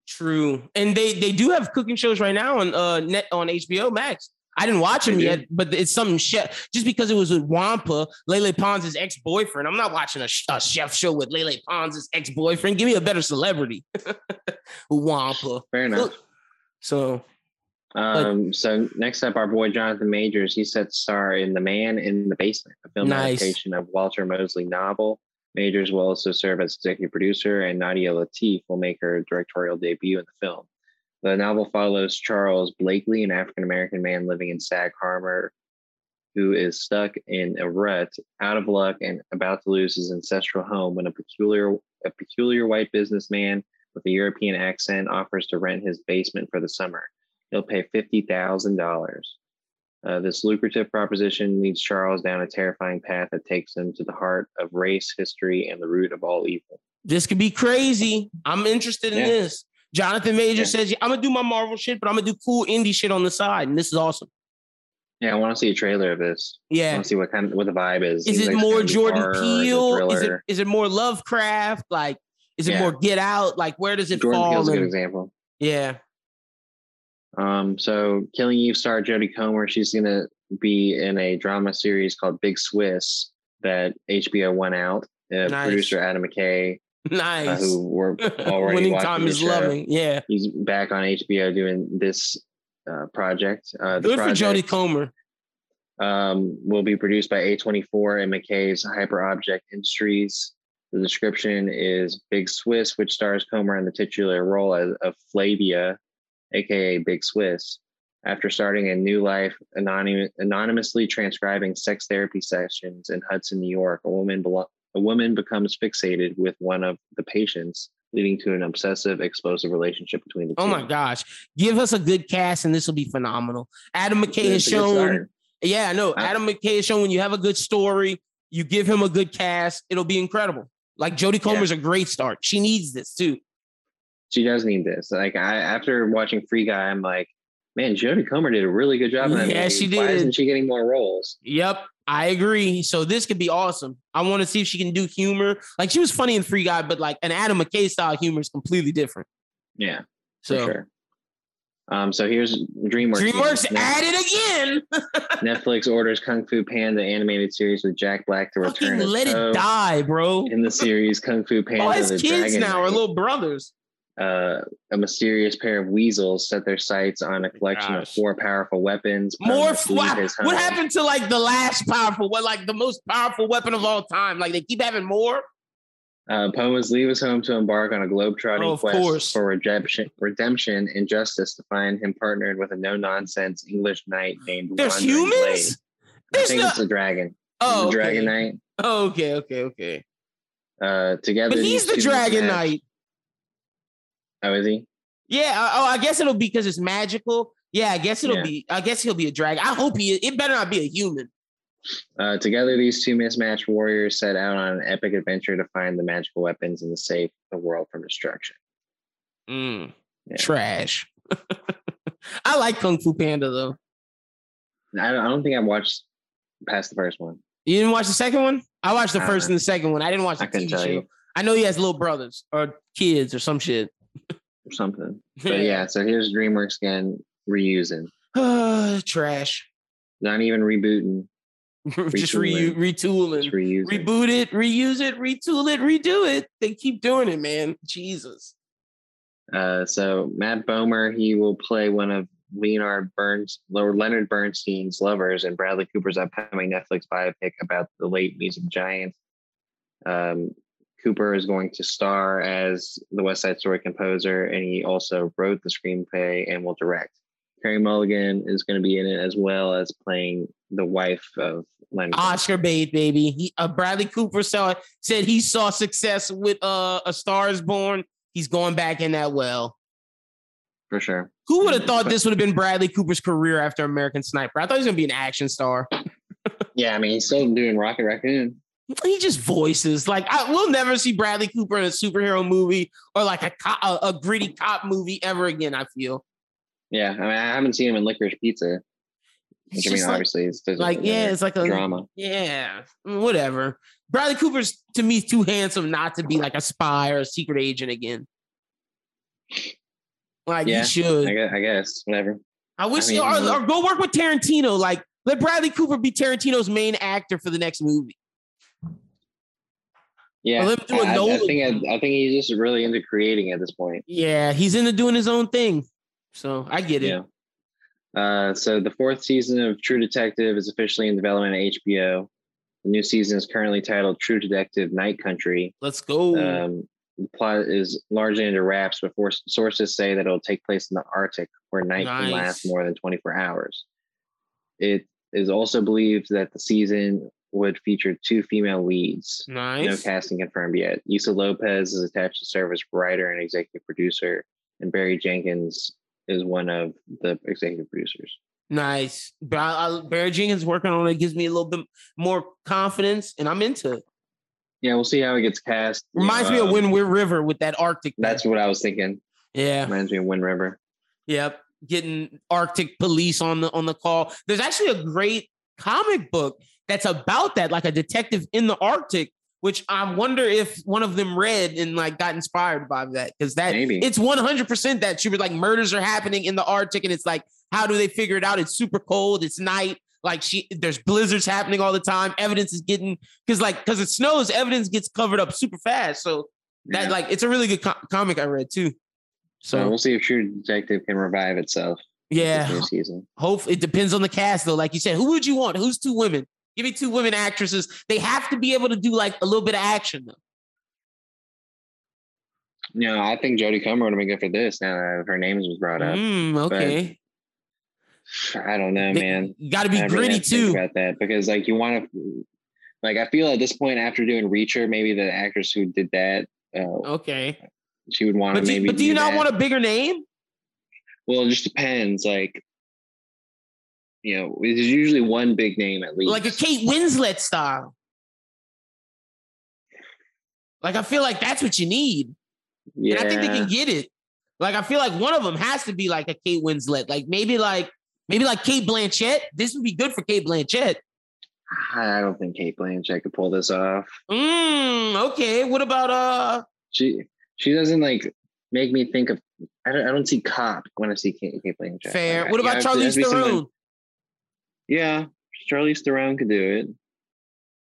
True, and they they do have cooking shows right now on uh net on HBO Max. I didn't watch them yet, but it's some chef. Just because it was with Juanpa, Lele Pons' ex boyfriend. I'm not watching a, a, chef show with Lele Pons' ex boyfriend. Give me a better celebrity. Juanpa. Fair enough. So. Um, but, so next up, our boy Jonathan Majors, he set star in The Man in the Basement, a film nice. adaptation of Walter Mosley novel. Majors will also serve as executive producer, and Nadia Latif will make her directorial debut in the film. The novel follows Charles Blakely, an African American man living in Sag Harbor, who is stuck in a rut, out of luck, and about to lose his ancestral home when a peculiar a peculiar white businessman with a European accent offers to rent his basement for the summer. He'll pay fifty thousand uh. This lucrative proposition leads Charles down a terrifying path that takes him to the heart of race, history, and the root of all evil. This could be crazy. I'm interested in yeah. this. Jonathan Major yeah. says, I'm gonna do my Marvel shit, but I'm gonna do cool indie shit on the side, and this is awesome. Yeah, I want to see a trailer of this. Yeah, I want to see what kind of what the vibe is. Is it more Jordan Peele? Is it is it more Lovecraft? Like, is it yeah. more Get Out? Like, where does it Jordan fall? Peele's a good example. Yeah. Um. So, Killing Eve star Jodie Comer. She's gonna be in a drama series called Big Swiss that HBO went out. Uh, nice. Producer Adam McKay Nice. Uh, who were already winning time is show. loving. Yeah. He's back on HBO doing this uh, project. Uh, Good project, for Jodie Comer. Um, will be produced by A24 and McKay's Hyper Object Industries. The description is Big Swiss, which stars Comer in the titular role as, of Flavia, aka Big Swiss. After starting a new life anonym, anonymously transcribing sex therapy sessions in Hudson, New York, a woman belo- a woman becomes fixated with one of the patients, leading to an obsessive, explosive relationship between the oh two. Oh my gosh. Give us a good cast and this will be phenomenal. Adam McKay has shown. Yeah, I know. Adam McKay has shown when you have a good story, you give him a good cast, it'll be incredible. Like Jodie Comer's yeah. a great start. She needs this too. She does need this. Like I after watching Free Guy, I'm like, man, Jodie Comer did a really good job. Yeah, she did. Why isn't she getting more roles? Yep. I agree. So this could be awesome. I want to see if she can do humor. Like she was funny in Free Guy, but like an Adam McKay style humor is completely different. Yeah. So sure. Um, so here's DreamWorks. DreamWorks at it again. Netflix orders Kung Fu Panda animated series with Jack Black to return. Fucking let it die, bro. In the series Kung Fu Panda, all his kids Dragon now Knight. are little brothers uh, a mysterious pair of weasels set their sights on a collection Gosh. of four powerful weapons. More what? What happened to like the last powerful? What like the most powerful weapon of all time? Like they keep having more. Uh, must leave his home to embark on a globetrotting oh, quest course. for redemption, redemption and justice to find him partnered with a no-nonsense English knight named. There's humans. There's I think no- it's a dragon. Oh, okay. Dragon Knight. Oh, okay, okay, okay. Uh, together, but he's the Dragon Knight. Oh, is he? Yeah. Uh, oh, I guess it'll be because it's magical. Yeah, I guess it'll yeah. be. I guess he'll be a dragon. I hope he. It better not be a human. Uh, together, these two mismatched warriors set out on an epic adventure to find the magical weapons and to save the world from destruction. Mm, yeah. Trash. I like Kung Fu Panda though. I don't, I don't think I've watched past the first one. You didn't watch the second one? I watched the first and the second one. I didn't watch the I TV show. You. I know he has little brothers or kids or some shit or something. But yeah, so here's DreamWorks again reusing. Trash. Not even rebooting. just re- retooling. Just reusing. Reboot it, reuse it, retool it, redo it. They keep doing it, man. Jesus. Uh, so Matt Bomer, he will play one of Leonard Burns, Leonard Bernstein's Lovers, and Bradley Cooper's upcoming Netflix biopic about the late music giant. Um, Cooper is going to star as the West Side Story composer, and he also wrote the screenplay and will direct. Carey Mulligan is going to be in it as well as playing the wife of Leonard. Oscar bait, baby. He, uh, Bradley Cooper saw said he saw success with uh, A Star Is Born. He's going back in that well. For sure. Who would have thought this would have been Bradley Cooper's career after American Sniper? I thought he was going to be an action star. yeah, I mean, he's still doing Rocket Raccoon. He just voices like I will never see Bradley Cooper in a superhero movie or like a, a, a gritty cop movie ever again. I feel. Yeah, I mean, I haven't seen him in Licorice Pizza. Which I mean, like, obviously, it's like yeah, it's like a drama. Yeah, whatever. Bradley Cooper's to me too handsome not to be like a spy or a secret agent again. Like yeah, he should. I guess, I guess whatever. I wish I mean, or, or go work with Tarantino. Like let Bradley Cooper be Tarantino's main actor for the next movie. Yeah, I, I, think I, I, think he's just really into creating at this point. Yeah, he's into doing his own thing. So I get it. Yeah. Uh, so the fourth season of True Detective is officially in development at HBO. The new season is currently titled True Detective Night Country. Let's go. Um, the plot is largely into wraps, but sources say that it'll take place in the Arctic, where night nice. can last more than 24 hours. It is also believed that the season would feature two female leads. Nice. No casting confirmed yet. Issa Lopez is attached to serve as writer and executive producer, and Barry Jenkins is one of the executive producers. Nice. but Barry Jenkins working on it gives me a little bit more confidence, and I'm into it. Yeah, we'll see how it gets cast. Reminds me of um, Wind River with that Arctic. That's what I was thinking. Yeah, reminds me of Wind River. Yep, getting Arctic police on the on the call. There's actually a great comic book that's about that, like a detective in the Arctic which I wonder if one of them read and like got inspired by that because that Maybe. it's 100% that she was like murders are happening in the Arctic and it's like how do they figure it out? It's super cold, it's night, like she there's blizzards happening all the time. Evidence is getting because like because it snows, evidence gets covered up super fast. So that yeah. like it's a really good co- comic I read too. So we'll see if True Detective can revive itself. Yeah, season. Hope it depends on the cast though. Like you said, who would you want? Who's two women? Give me two women actresses. They have to be able to do like a little bit of action though. No, I think Jodie Comer would have been good for this. Now that her name was brought up. Mm, okay. But I don't know, man. You got to be I gritty too about that because, like, you want to, like, I feel at this point after doing Reacher, maybe the actress who did that. Uh, okay. She would want to maybe. But do you not that. want a bigger name? Well, it just depends. Like, you know, there's usually one big name at least. Like a Kate Winslet style. Like I feel like that's what you need. Yeah. And I think they can get it. Like I feel like one of them has to be like a Kate Winslet. Like maybe like maybe like Cate Blanchett. This would be good for Cate Blanchett. I don't think Cate Blanchett could pull this off. Mm, okay. What about uh she she doesn't like make me think of I don't, I don't see cop when I see Kate, Cate Blanchett. Fair. Like, what about Charlize Theron? Yeah, Charlize Theron could do it.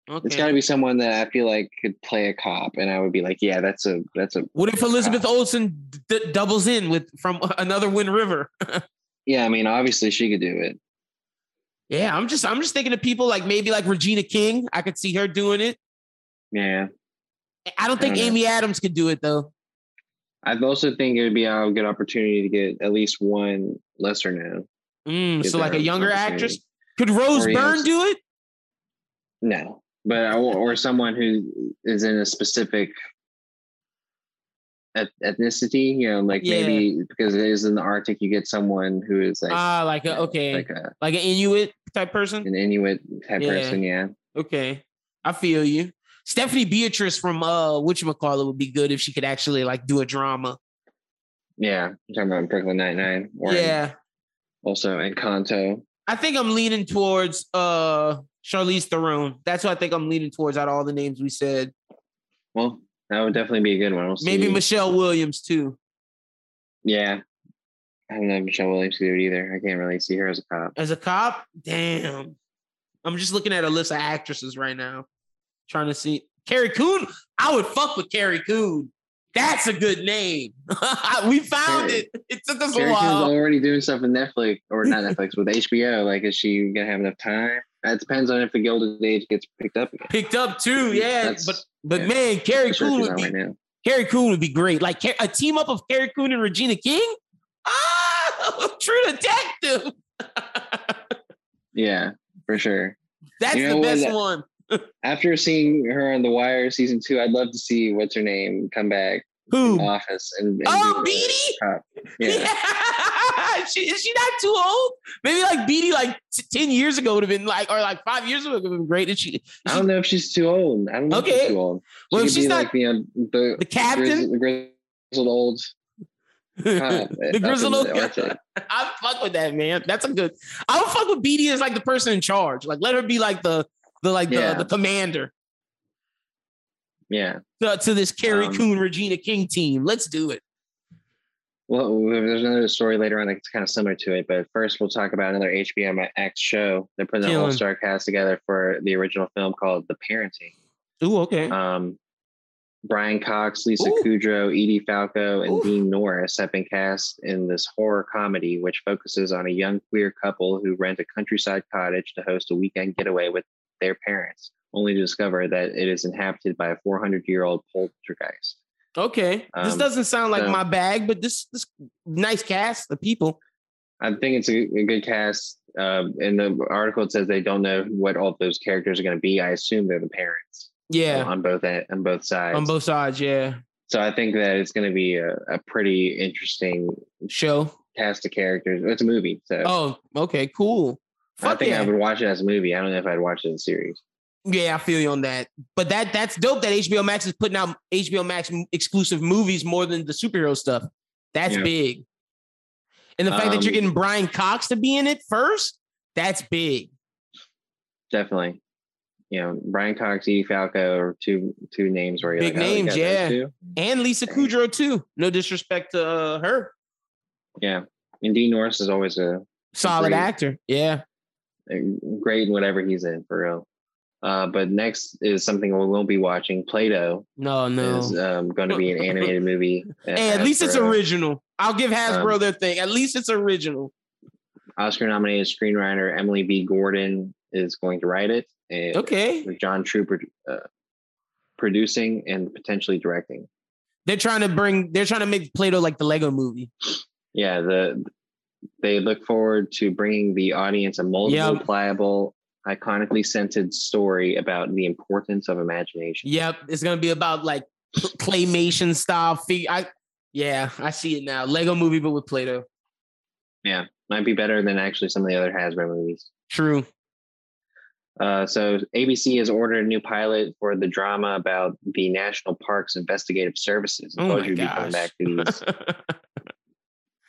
Okay. It's got to be someone that I feel like could play a cop, and I would be like, yeah, that's a that's a. What if Elizabeth cop. Olsen d- doubles in with from another Wind River? yeah, I mean, obviously she could do it. Yeah, I'm just I'm just thinking of people like maybe like Regina King. I could see her doing it. Yeah. I don't think I don't Amy Adams could do it though. I also think it would be a good opportunity to get at least one lesser known. Mm, so like a younger actress. Could Rose Byrne do it? No, but or someone who is in a specific ethnicity. You know, like yeah. maybe because it is in the Arctic, you get someone who is like ah, uh, like a okay, like a like an Inuit type person, an Inuit type yeah. person. Yeah. Okay, I feel you. Stephanie Beatrice from uh whatchamacallit would be good if she could actually like do a drama. Yeah, I'm talking about Brooklyn Nine Nine. Yeah. Also Encanto. I think I'm leaning towards uh Charlize Theron. That's what I think I'm leaning towards out of all the names we said. Well, that would definitely be a good one. We'll Maybe Michelle Williams too. Yeah. I don't know Michelle Williams could do it either. I can't really see her as a cop. As a cop? Damn. I'm just looking at a list of actresses right now. Trying to see Carrie Coon. I would fuck with Carrie Coon. That's a good name. we found it. It took us a while. Coon's already doing stuff with Netflix or not Netflix with HBO. Like, is she gonna have enough time? That depends on if the Gilded Age gets picked up again. Picked up too, yeah. That's- but but yeah. man, Carrie Coon would be right now. Carrie Coon would be great. Like a team up of Carrie Coon and Regina King. Ah, True Detective. Yeah, for sure. That's You know the best one. After seeing her on The Wire season two, I'd love to see what's her name come back Who? Office and, and Oh, do the Beadie? cop. Yeah. Yeah. she, is she not too old? Maybe like Beadie, like t- 10 years ago would have been like, or like five years ago would have been great. Is she, I don't know if she's too old. I don't know if she's too old. She Well, if she's not- like the, uh, the, the captain? the grizzled old cop the grizzled old I fuck with that, man. That's a good. I would fuck with Beadie as like the person in charge. Like let her be like the the like Yeah. the, the commander Yeah. to, to this Carrie Um, Coon Regina King team. Let's do it. Well, there's another story later on that's kind of similar to it, but first we'll talk about another HBO Max show. They're putting an all-star cast together for the original film called The Parenting. Ooh, okay. Um, Brian Cox, Lisa Ooh. Kudrow, Edie Falco, and Ooh. Dean Norris have been cast in this horror comedy, which focuses on a young queer couple who rent a countryside cottage to host a weekend getaway with their parents, only to discover that it is inhabited by a 400-year-old poltergeist. Okay. this um, doesn't sound like so- my bag, but this this nice cast, the people. I think it's a, a good cast. Um, in the article, it says they don't know what all those characters are going to be. I assume they're the parents Yeah. on both on both sides. on both sides, yeah. so I think that it's going to be a, a pretty interesting Show. cast of characters. It's a movie, so Oh, okay, cool. I think yeah. I would watch it as a movie. I don't know if I'd watch it in series. Yeah, I feel you on that. But that that's dope that HBO Max is putting out HBO Max exclusive movies more than the superhero stuff. That's Yeah. big. And the fact that you're Um, getting Brian Cox to be in it first, that's big. Definitely. You know, Brian Cox, Edie Falco are two two names where you're Big like, oh, names, yeah. And Lisa Kudrow too. No disrespect to uh, her. Yeah. And Dean Norris is always a, Solid Great. actor. Yeah. Great in whatever he's in for real. Uh, but next is something we won't be watching. Play-Doh No, no. is um, going to be an animated movie. hey, at least it's original. I'll give Hasbro Um, their thing. At least it's original. Oscar-nominated screenwriter Emily V. Gordon is going to write it, and Okay. with John Trooper uh, producing and potentially directing. They're trying to bring they're trying to make Play-Doh like the Lego movie. Yeah, the they look forward to bringing the audience a multiple, Yep. pliable, iconically scented story about the importance of imagination. Yep, it's gonna be about like cl- claymation style figure. I yeah, I see it now. Lego movie, but with Play-Doh. Yeah, might be better than actually some of the other Hasbro movies. True. Uh, so ABC has ordered a new pilot for the drama about the National Parks Investigative Services. I Oh told my you be coming gosh. back to these,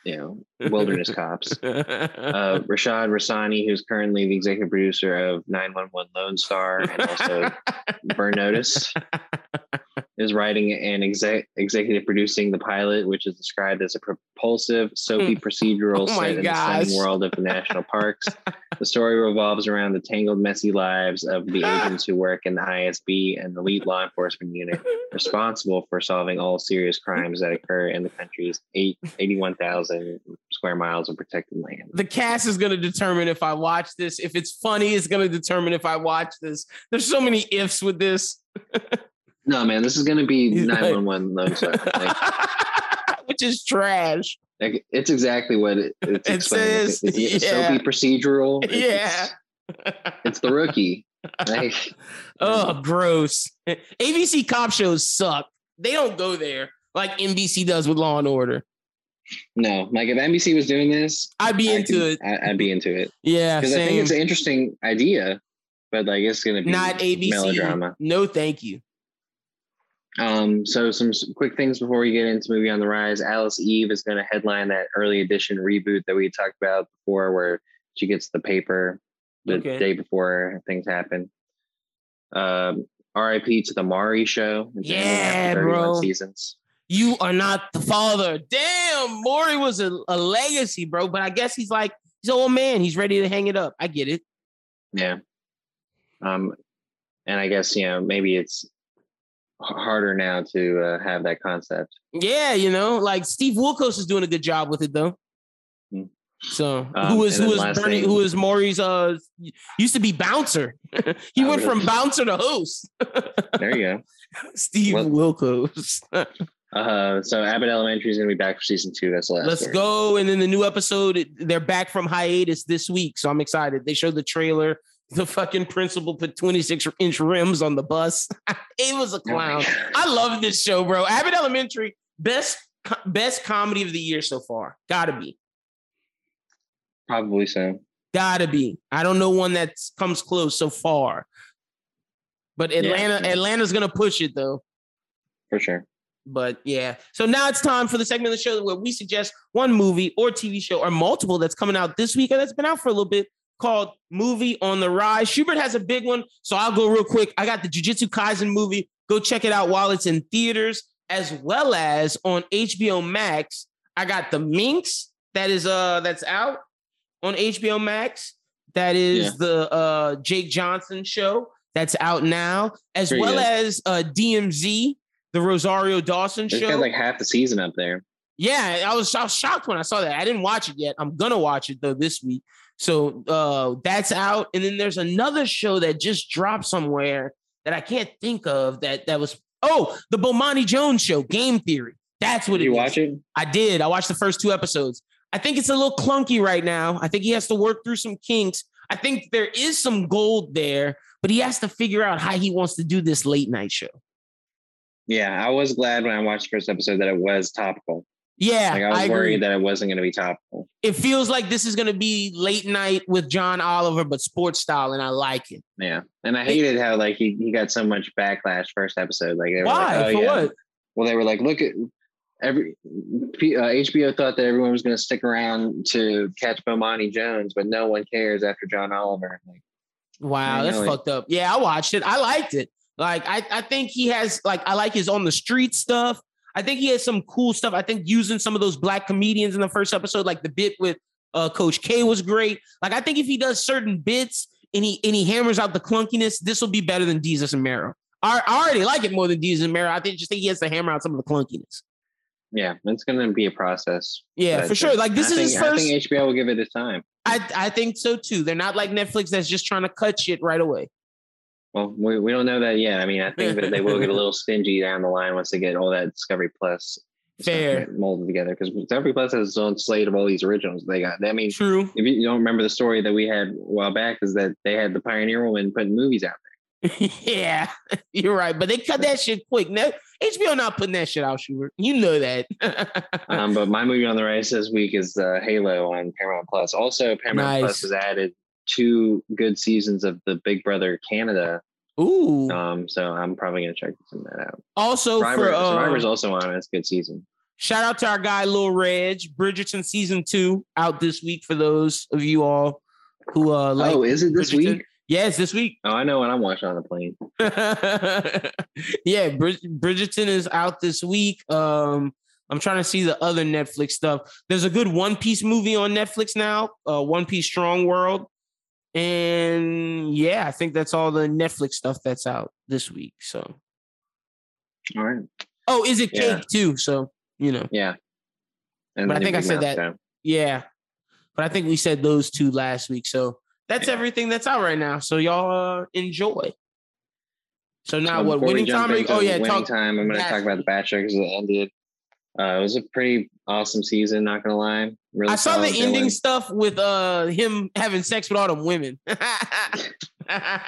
you know, wilderness cops. Uh, Rashad Raisani, who's currently the executive producer of 911 Lone Star and also Burn Notice, is writing and exec- executive producing the pilot, which is described as a propulsive, soapy hmm. procedural Oh set in the stunning world of the national parks. The story revolves around the tangled, messy lives of the agents who work in the ISB and the elite law enforcement unit responsible for solving all serious crimes that occur in the country's eight, 81,000 square miles of protected land. the cast is gonna determine if I watch this. If it's funny, it's gonna determine if I watch this. There's so many ifs with this. No, man, this is going to be 911 Lone Star. Like, Which is trash. like, it's exactly what it, it's It says, It's, it's yeah. soapy procedural. It's- Yeah. It's, it's the rookie. Like, Oh, gross. ABC cop shows suck. They don't go there like NBC does with Law and Order. no, like if NBC was doing this, I'd be into could- it. I, I'd be into it Yeah, because I think it's an interesting idea, but like it's going to be Not ABC. melodrama. No, thank you. Um, so some quick things before we get into movie on the rise. Alice Eve is going to headline that early edition reboot that we talked about before, where she gets the paper the Okay. day before things happen. Um, R.I.P. to the Maury show. Yeah, bro. Seasons. You are not the father. Damn, Maury was a, a legacy, bro. But I guess he's like he's old man. He's ready to hang it up. I get it. Yeah. Um, and I guess you know maybe it's harder now to uh, have that concept. Yeah, you know, like Steve Wilkos is doing a good job with it though. Hmm. So um, who is who is Bernie? Thing, who is Maury's? Uh, used to be bouncer. he went from bouncer to host. there you go, Steve well, Wilkos. uh, so Abbott Elementary is going to be back for season two. That's the last. Let's story. go, and then the new episode. They're back from hiatus this week, so I'm excited. They showed the trailer. The fucking principal put 26 inch rims on the bus. it was a oh clown. I love this show, bro. Abbott Elementary, best best comedy of the year so far. Gotta be. Probably so. Gotta be. I don't know one that comes close so far. But Atlanta, yeah. Atlanta's gonna push it though. For sure. But yeah. So now it's time for the segment of the show where we suggest one movie or TV show or multiple that's coming out this week or that's been out for a little bit called Movie on the Rise. Schubert has a big one. So I'll go real quick. I got the Jujutsu Kaisen movie. Go check it out while it's in theaters, as well as on HBO Max. I got the Minx that is uh that's out on HBO Max. That is yeah. the uh, Jake Johnson show that's out now, as Pretty well good. as uh, DMZ, the Rosario Dawson it's show. Got like half the season up there. Yeah, I was, I was shocked when I saw that. I didn't watch it yet. I'm gonna watch it though this week. So uh, that's out, and then there's another show that just dropped somewhere that I can't think of. That that was oh the Bomani Jones show, Game Theory. That's what did it you watch it? I did. I watched the first two episodes. I think it's a little clunky right now. I think he has to work through some kinks. I think there is some gold there, but he has to figure out how he wants to do this late night show. Yeah, I was glad when I watched the first episode that it was topical. Yeah, like I was I worried that it wasn't going to be topical. It feels like this is going to be late night with John Oliver, but sports style, and I like it. Yeah, and I hated how like he, he got so much backlash first episode. Like, why? Like, oh, For yeah. what? Well, they were like, look at every uh, HBO thought that everyone was going to stick around to catch Bomani Jones, but no one cares after John Oliver. Like, wow, that's fucked up. Yeah, I watched it. I liked it. Like, I, I think he has like I like his on the street stuff. I think he has some cool stuff. I think using some of those black comedians in the first episode, like the bit with uh, Coach K, was great. Like, I think if he does certain bits and he and he hammers out the clunkiness, this will be better than Desus and Mero. I, I already like it more than Desus and Mero. I think just think he has to hammer out some of the clunkiness. Yeah, it's going to be a process. Yeah, for sure. Like this I is think, his first. I think HBO will give it its time. I I think so too. They're not like Netflix that's just trying to cut shit right away. Well, we, we don't know that yet. I mean, I think that they will get a little stingy down the line once they get all that Discovery Plus fair molded together because Discovery Plus has its own slate of all these originals they got. I mean, true. If you don't remember the story that we had a while back, is that they had the Pioneer Woman putting movies out there. yeah, you're right, but they cut that shit quick. No, HBO not putting that shit out, Schubert. You know that. um, but my movie on the rise this week is uh, Halo on Paramount Plus. Also, Paramount nice. Plus has added two good seasons of the Big Brother Canada. Ooh. Um, so I'm probably gonna check some of that out. Also, Survivor, for uh, Survivor's also on. It's a good season. Shout out to our guy Lil Reg, Bridgerton season two out this week for those of you all who uh like. Oh, is it this Bridgerton. week? Yes, this week. Oh, I know when I'm watching on the plane. yeah, Brid- Bridgerton is out this week. Um, I'm trying to see the other Netflix stuff. There's a good One Piece movie on Netflix now, uh, One Piece Strong World. And yeah, I think that's all the Netflix stuff that's out this week. So, all right. Oh, is it yeah. cake too? So, you know. Yeah. And but I think I said that. Show. Yeah. But I think we said those two last week. So, that's yeah. everything that's out right now. So y'all uh, enjoy. So now, what winning time? Oh yeah, winning talk, time. I'm going to talk about the Bachelor because it ended. Uh, it was a pretty awesome season. Not gonna lie. Really I saw the ending stuff with uh him having sex with all the women. yeah,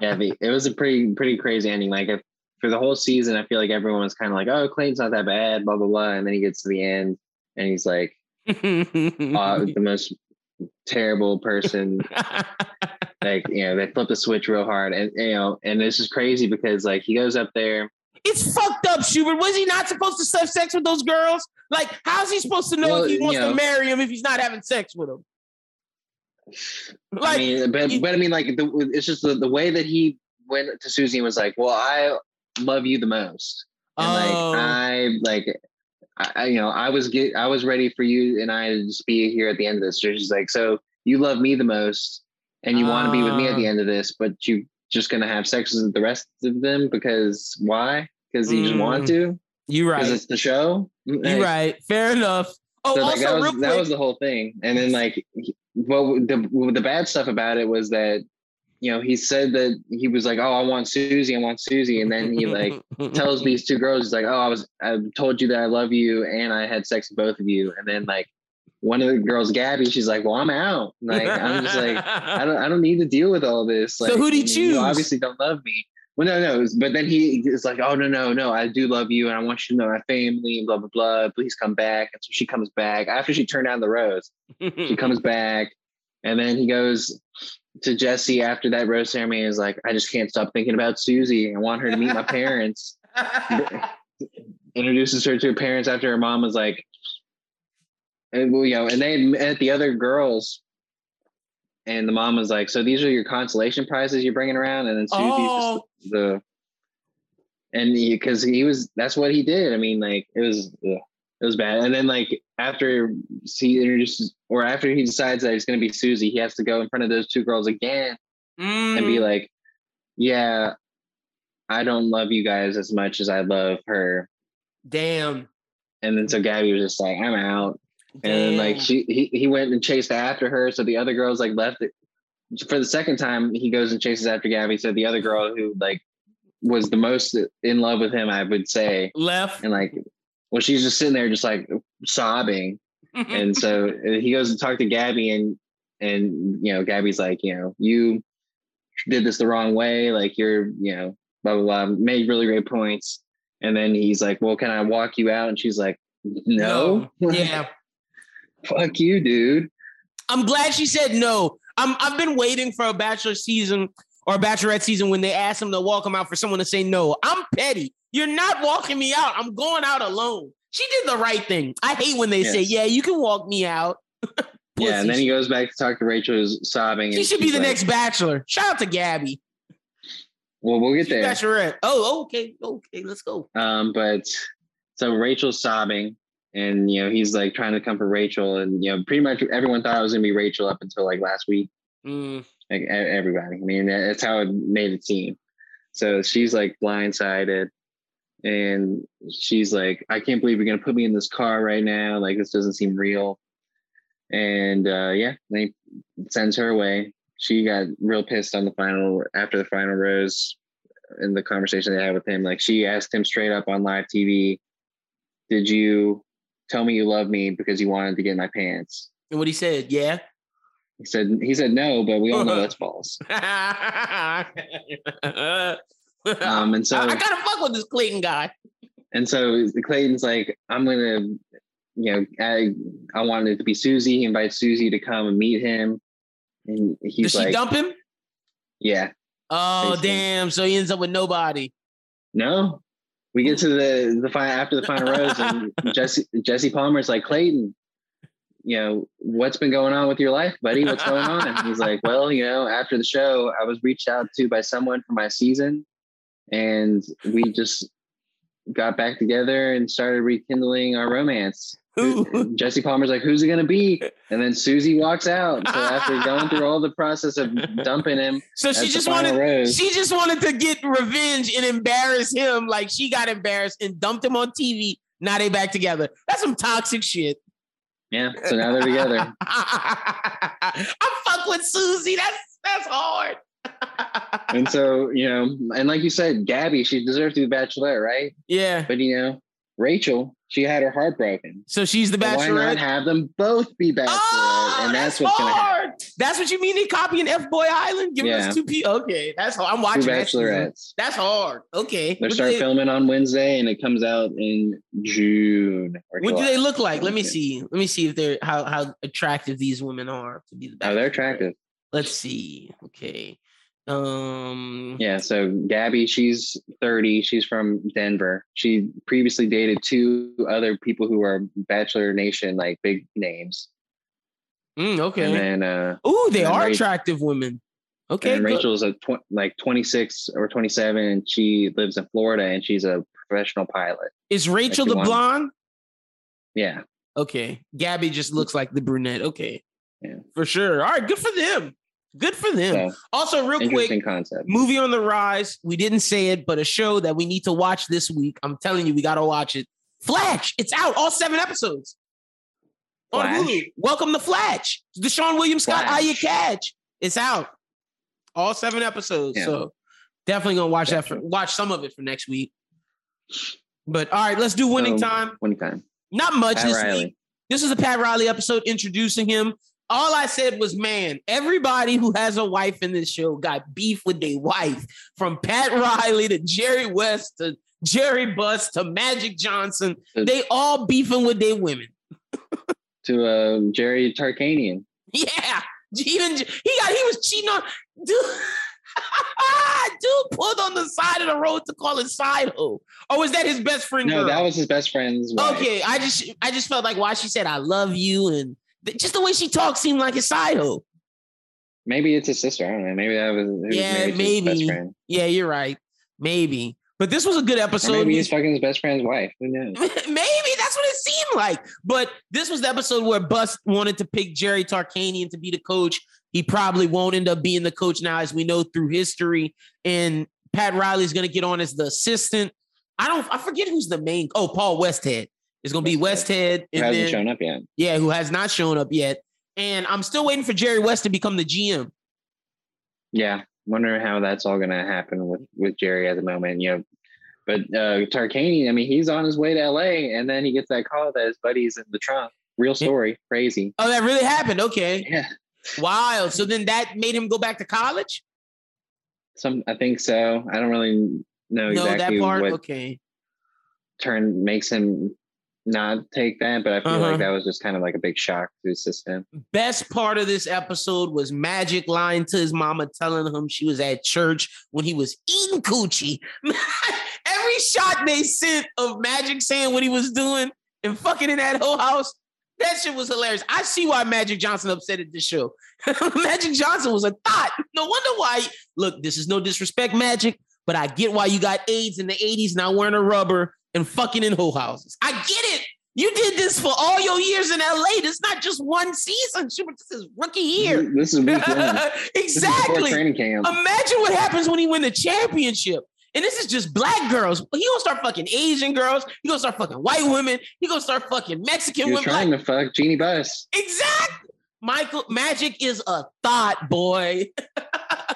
the, it was a pretty pretty crazy ending. Like if, for the whole season, I feel like everyone was kind of like, "Oh, Clayton's not that bad," blah blah blah, and then he gets to the end and he's like, uh, the most terrible person. like, you know, they flip the switch real hard. And, you know, and this is crazy because, like, he goes up there. It's fucked up, Schubert. Was he not supposed to have sex with those girls? Like, how's he supposed to know well, if he wants you know, to marry him if he's not having sex with them? Like, I mean, but, but I mean, like, the, it's just the, the way that he went to Susie and was like, well, I love you the most. And oh. like, I, like, I, you know, I was get, I was ready for you and I to just be here at the end of this. She's like, so you love me the most, and you uh, want to be with me at the ah. end of this, but you just gonna have sex with the rest of them because why? because he just wanted Mm. to You right. because it's the show. You Like, right. Fair enough. Oh, so, like, also that was real quick. that was the whole thing, and then like, well, the the bad stuff about it was that you know he said that he was like, oh, I want Susie, I want Susie, and then he like tells these two girls, he's like, oh, I was I told you that I love you, and I had sex with both of you, and then like one of the girls, Gabby, she's like, well, I'm out. Like I'm just like. I don't I don't need to deal with all this. So Like, who'd he you choose? obviously don't love me. Well, no, no. But then he is like, oh no, no, no, I do love you, and I want you to know my family, and blah blah blah. Please come back. And so she comes back after she turned down the rose. She comes back, and then he goes to Jesse after that rose ceremony. Is like, I just can't stop thinking about Susie. I want her to meet my parents. Introduces her to her parents after her mom was like, and well, you know, and they met the other girls. And the mom was like, "So these are your consolation prizes you're bringing around?" And then Susie's Oh. just the, and because he, was, that's what he did. I mean, like it was, it was bad. And then like after he introduces, or after he decides that it's going to be Susie, he has to go in front of those two girls again and be Mm, like, "Yeah, I don't love you guys as much as I love her." damn. And then so Gabby was just like, "I'm out." And like she he, he went and chased after her so the other girls like left it. For the second time he goes and chases after gabby so the other girl who like was the most in love with him i would say. Left. and like well she's just sitting there just like sobbing. And so uh, he goes and talk to gabby and and you know gabby's like you know you did this the wrong way like you're you know blah blah blah made really great points. And then he's like well can i walk you out? And she's like no, yeah. Fuck you dude I'm glad she said no. I'm I've been waiting for a bachelor season or a bachelorette season when they ask them to walk them out for someone to say no. I'm petty. You're not walking me out. I'm going out alone. She did the right thing. I hate when they say, "Yeah, you can walk me out." Yeah, and then he goes back to talk to Rachel, who's sobbing. She should be the like, next bachelor. Shout out to Gabby. Well, we'll get She's there. Bachelorette. Oh, okay, okay, let's go. Um, but so Rachel's sobbing, and you know he's like trying to come for Rachel, and you know pretty much everyone thought it was gonna be Rachel up until like last week. Mm, Like everybody. I mean, that's how it made it seem. So she's like blindsided, and she's like, "I can't believe you're gonna put me in this car right now. Like this doesn't seem real." And uh, yeah, they sends her away. She got real pissed on the final after the final rose in the conversation they had with him. Like she asked him straight up on live TV, "Did you tell me you love me because you wanted to get in my pants?" and what he said, yeah. He said he said no, but we all know that's false. Um, and so I, I gotta fuck with this Clayton guy. And so Clayton's like, I'm gonna, you know, I I wanted it to be Susie. He invites Susie to come and meet him, and he's she like, dump him? Yeah, Oh Basically. damn! So he ends up with nobody. no. We get to the the final after the final rose, and Jesse Jesse Palmer's like, Clayton, you know, what's been going on with your life, buddy? What's going on? And he's like, Well, you know, after the show, I was reached out to by someone for my season, and we just got back together and started rekindling our romance. Who? Jesse Palmer's like, who's it gonna be? And then Susie walks out. So after going through all the process of dumping him, So she just wanted. rose, She just wanted to get revenge and embarrass him, like she got embarrassed and dumped him on TV. Now they back together. That's some toxic shit. yeah. So now they're together. I fuck with Susie. That's that's hard. And so you know, and like you said, Gabby, she deserves to be bachelorette, right? yeah. But you know, Rachel, she had her heart broken. So she's the So why not have them both be ah, bachelorette? Oh, and that's, that's, what's happen. hard. That's what you mean they copying F Boy Island? Giving Yeah. us two P. Okay, that's hard. I'm Two watching that. bachelorettes. That's hard. Okay. They start they- filming on Wednesday, and it comes out in June. What do they look like? Let me see. Let me see if they're how how attractive these women are to be the. Oh, they're attractive. Let's see. Okay. Um. Yeah, so Gabby, she's 30. She's from Denver. She previously dated two other people who are Bachelor Nation, like big names. mm, okay. And then uh Ooh, they are Rach- attractive women. Okay. and. Rachel's a tw- like 26 or 27 and she lives in Florida and she's a professional pilot. Is Rachel the blonde? Yeah. Okay. Gabby just looks like the brunette. Okay. Yeah. For sure. All right. Good for them. Good for them. So, also, real quick, concept. movie on the rise. We didn't say it, but a show that we need to watch this week. I'm telling you, we got to watch it. Flatch. It's out. All seven episodes. Flatch. On Hulu. Welcome to Flatch. The Seann William Scott Aya Cash. It's out. All seven episodes. Yeah. So definitely gonna watch that for watch some of it for next week. But all right, let's do winning um, time. Winning time. Not much Pat this Riley. week. This is a Pat Riley episode introducing him. All I said was, man, everybody who has a wife in this show got beef with their wife. From Pat Riley to Jerry West to Jerry Buss to Magic Johnson. They all beefing with their women. to uh, Jerry Tarkanian. Yeah. Even he got he was cheating on dude. dude pulled on the side of the road to call it side hoe. Or was that his best friend? No, girl? that was his best friend's. Wife. Okay, I just I just felt like why she said I love you and just the way she talked seemed like a side hoe. Maybe it's his sister. I don't know. Maybe that was yeah, maybe. maybe. Yeah, you're right. Maybe. But this was a good episode. Or maybe he's fucking his best friend's wife. Who knows? maybe that's what it seemed like. But this was the episode where Buss wanted to pick Jerry Tarkanian to be the coach. He probably won't end up being the coach now, as we know through history. And Pat Riley's going to get on as the assistant. I don't. I forget who's the main. Oh, Paul Westhead is going to be Westhead. Who hasn't then, shown up yet? Yeah, who has not shown up yet. And I'm still waiting for Jerry West to become the GM. Yeah, wondering how that's all going to happen with with Jerry at the moment. You know, but uh, Tarkanian, I mean, he's on his way to LA, and then he gets that call that his buddy's in the trunk. Real story, crazy. Oh, that really happened. Okay. Yeah. Wild. So then that made him go back to college. Some, I think so. I don't really know, know exactly that part. what okay. turn makes him not take that, but I feel uh-huh. like that was just kind of like a big shock to his system. Best part of this episode was Magic lying to his mama, telling him she was at church when he was eating coochie. Every shot they sent of Magic saying what he was doing and fucking in that whole house, that shit was hilarious. I see why Magic Johnson upset at the show. Magic Johnson was a thought. No wonder why. Look, this is no disrespect, Magic, but I get why you got AIDS in the 80s now wearing a rubber and fucking in whole houses. I get it. You did this for all your years in LA. It's not just one season. This is rookie year. This is exactly. This is training camp. Imagine what happens when he win the championship. And this is just black girls. He gonna start fucking Asian girls. He gonna start fucking white women. He gonna start fucking Mexican You're women. trying like, to fuck Jeanie Buss. Exactly. Michael Magic is a thought boy.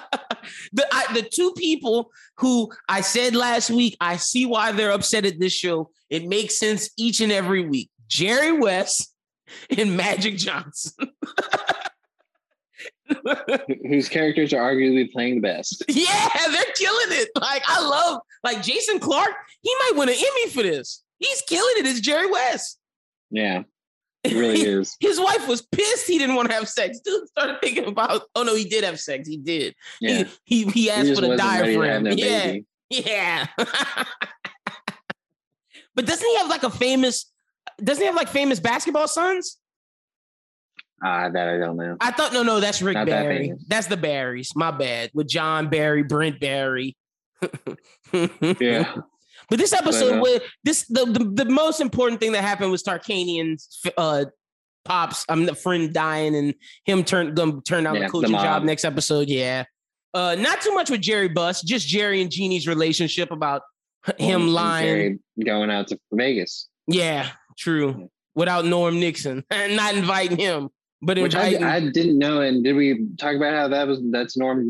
the I, the two people who I said last week, I see why they're upset at this show. It makes sense each and every week. Jerry West and Magic Johnson. Whose characters are arguably playing the best. Yeah, they're killing it. Like I love like Jason Clarke, he might win an Emmy for this. He's killing it. It's Jerry West. Yeah. It really is. His wife was pissed he didn't want to have sex. Dude started thinking about, oh no, he did have sex. He did. Yeah. He he, he asked he for the diaphragm. Yeah. Baby. Yeah. but doesn't he have like a famous doesn't he have like famous basketball sons? Ah, uh, that I don't know. I thought no, no, that's Rick Not Barry. That that's the Barrys. My bad. With Jon Barry, Brent Barry. yeah. But this episode, with this the, the, the most important thing that happened was Tarkanian's uh, pops. I'm the friend dying and him turn gonna turn down yeah, the coaching the job next episode. Yeah. Uh, not too much with Jerry Buss, just Jerry and Jeanie's relationship about him lying. Jerry going out to Vegas. Yeah, true. Without Norm Nixon and not inviting him, but Which inviting. I, I, didn't know. And did we talk about how that was that's Norm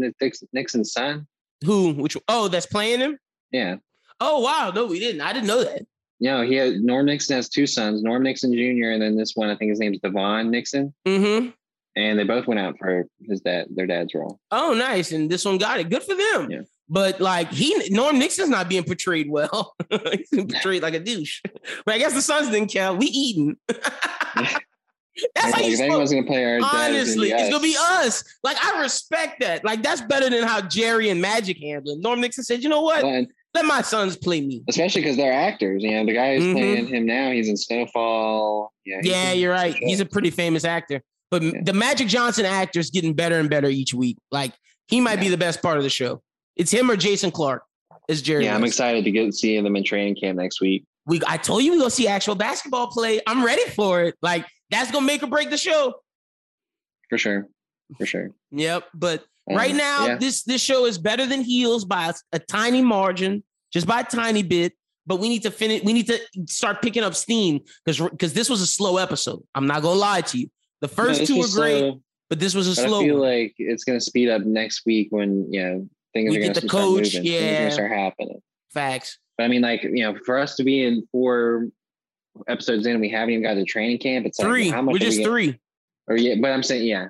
Nixon's son? Who? Which? Oh, that's playing him. Yeah. Oh wow, no, we didn't. I didn't know that. No, he had Norm Nixon has two sons, Norm Nixon Jr. and then this one, I think his name's DeVaughn Nixon. Mm-hmm. And they both went out for his dad, their dad's role. Oh, nice. And this one got it. Good for them. Yeah. But like he Norm Nixon's not being portrayed well. He's being portrayed like a douche. But I guess the sons didn't count. We eating. That's how you. Anyone's gonna play our honestly, it's gonna be us. Like I respect that. Like that's better than how Jerry and Magic handled. Norm Nixon said, "You know what? Well, let my sons play me. Especially because they're actors. You know, the guy who's mm-hmm. playing him now, he's in Snowfall. Yeah, yeah, you're right. He's a pretty famous actor. But yeah. the Magic Johnson actor is getting better and better each week. Like he might yeah. be the best part of the show. It's him or Jason Clarke. as Jerry. Yeah, West. I'm excited to get see them in training camp next week. We I told you we go see actual basketball play. I'm ready for it. Like that's gonna make or break the show. For sure. for sure. Yep. But right mm, now, yeah. this this show is better than Heels by a, a, tiny margin, just by a tiny bit. But we need to finish. We need to start picking up steam because because this was a slow episode. I'm not gonna lie to you. The first no, two were great, slow, but this was a slow. I feel one. like it's gonna speed up next week when you know things we are gonna the coach. Start moving, yeah, start happening. Facts. But I mean, like you know, for us to be in four episodes in, we haven't even got to training camp. It's three. Like, how much we're just we three. Or yeah, but I'm saying yeah,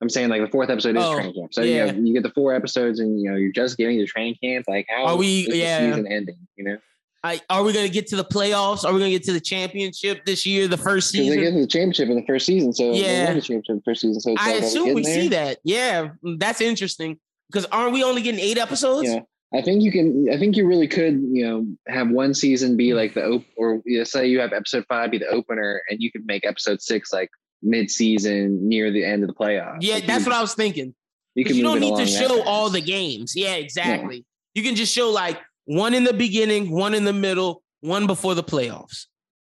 I'm saying like the fourth episode is oh, training camp. So yeah. you know, you get the four episodes and you know you're just getting to training camp. Like how are we? yeah, season ending. You know. I, are we going to get to the playoffs? Are we going to get to the championship this year, the first season? They get to the championship in the first season, so yeah, the championship first season. So I assume we there. see that. Yeah, mm, that's interesting because aren't we only getting eight episodes? Yeah, I think you can. I think you really could. You know, have one season be mm. like the op- or you know, say you have episode five be the opener, and you could make episode six like mid-season near the end of the playoffs. Yeah, like that's you, what I was thinking. You, can you don't need to show all the games. Yeah, exactly. You can just show like one in the beginning, one in the middle, one before the playoffs,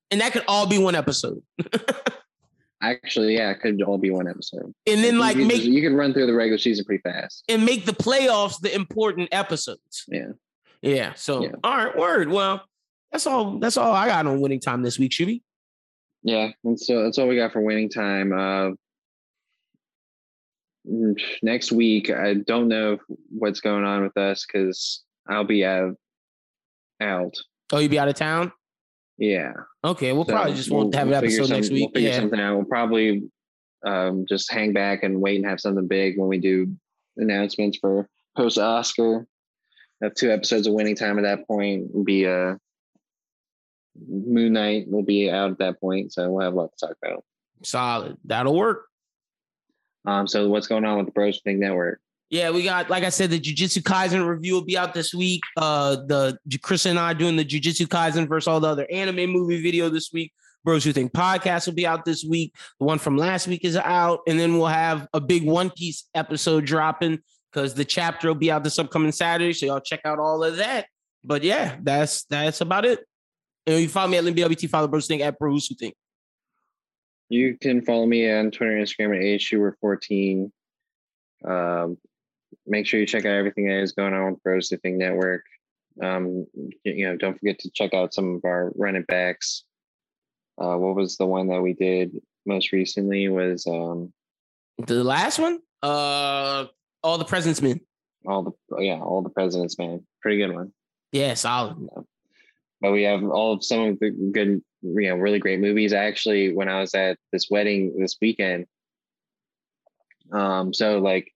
and that could all be one episode. Actually, yeah, it could all be one episode. And then, like, you, make you can run through the regular season pretty fast and make the playoffs the important episodes. Yeah, yeah. So, yeah. all right, word. Well, that's all. That's all I got on winning time this week, Shuby. Yeah, and so that's all we got for winning time. Uh, mm, next week, I don't know what's going on with us because I'll be out. Out. Oh, you'll be out of town? Yeah. Okay, we'll so probably just won't we'll, have an we'll episode next week. We'll figure yeah. something out. We'll probably um, just hang back and wait and have something big when we do announcements for post Oscar. Have two episodes of winning time at that point. Be a uh, Moon Knight will be out at that point, so we'll have a lot to talk about. Solid. That'll work. Um, so what's going on with the Bros Think Network? Yeah, we got like I said, the Jujutsu Kaisen review will be out this week. Uh, the Chris and I doing the Jujutsu Kaisen versus all the other anime movie video this week. Bros Who Think podcast will be out this week. The one from last week is out, and then we'll have a big One Piece episode dropping because the chapter will be out this upcoming Saturday. So y'all check out all of that. But yeah, that's that's about it. And you follow me at LinBLBT, follow Bros Think at Bros Who Think. You can follow me on Twitter and Instagram at AShuer14. Um, make sure you check out everything that is going on with Bros Think Network. Um, you know, don't forget to check out some of our running backs. Uh, what was the one that we did most recently? Was um, the last one? Uh, all the President's Men. All the yeah, all the President's Men. Pretty good one. Yeah, solid. Yeah but we have all of some of the good, you know, really great movies. Actually, when I was at this wedding this weekend, um, so like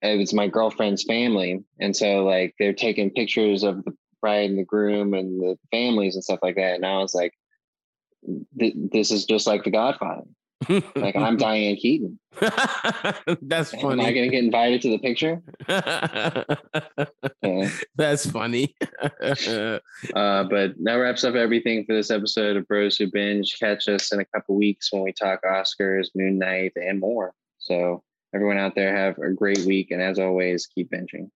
it was my girlfriend's family, and so like they're taking pictures of the bride and the groom and the families and stuff like that, and I was like, this is just like The Godfather like I'm Diane Keaton. That's funny. Am I gonna get invited to the picture? yeah. That's funny. uh, but that wraps up everything for this episode of Bros Who Binge. Catch us in a couple weeks when we talk Oscars, Moon Knight, and more. So everyone out there have a great week, and as always, keep binging.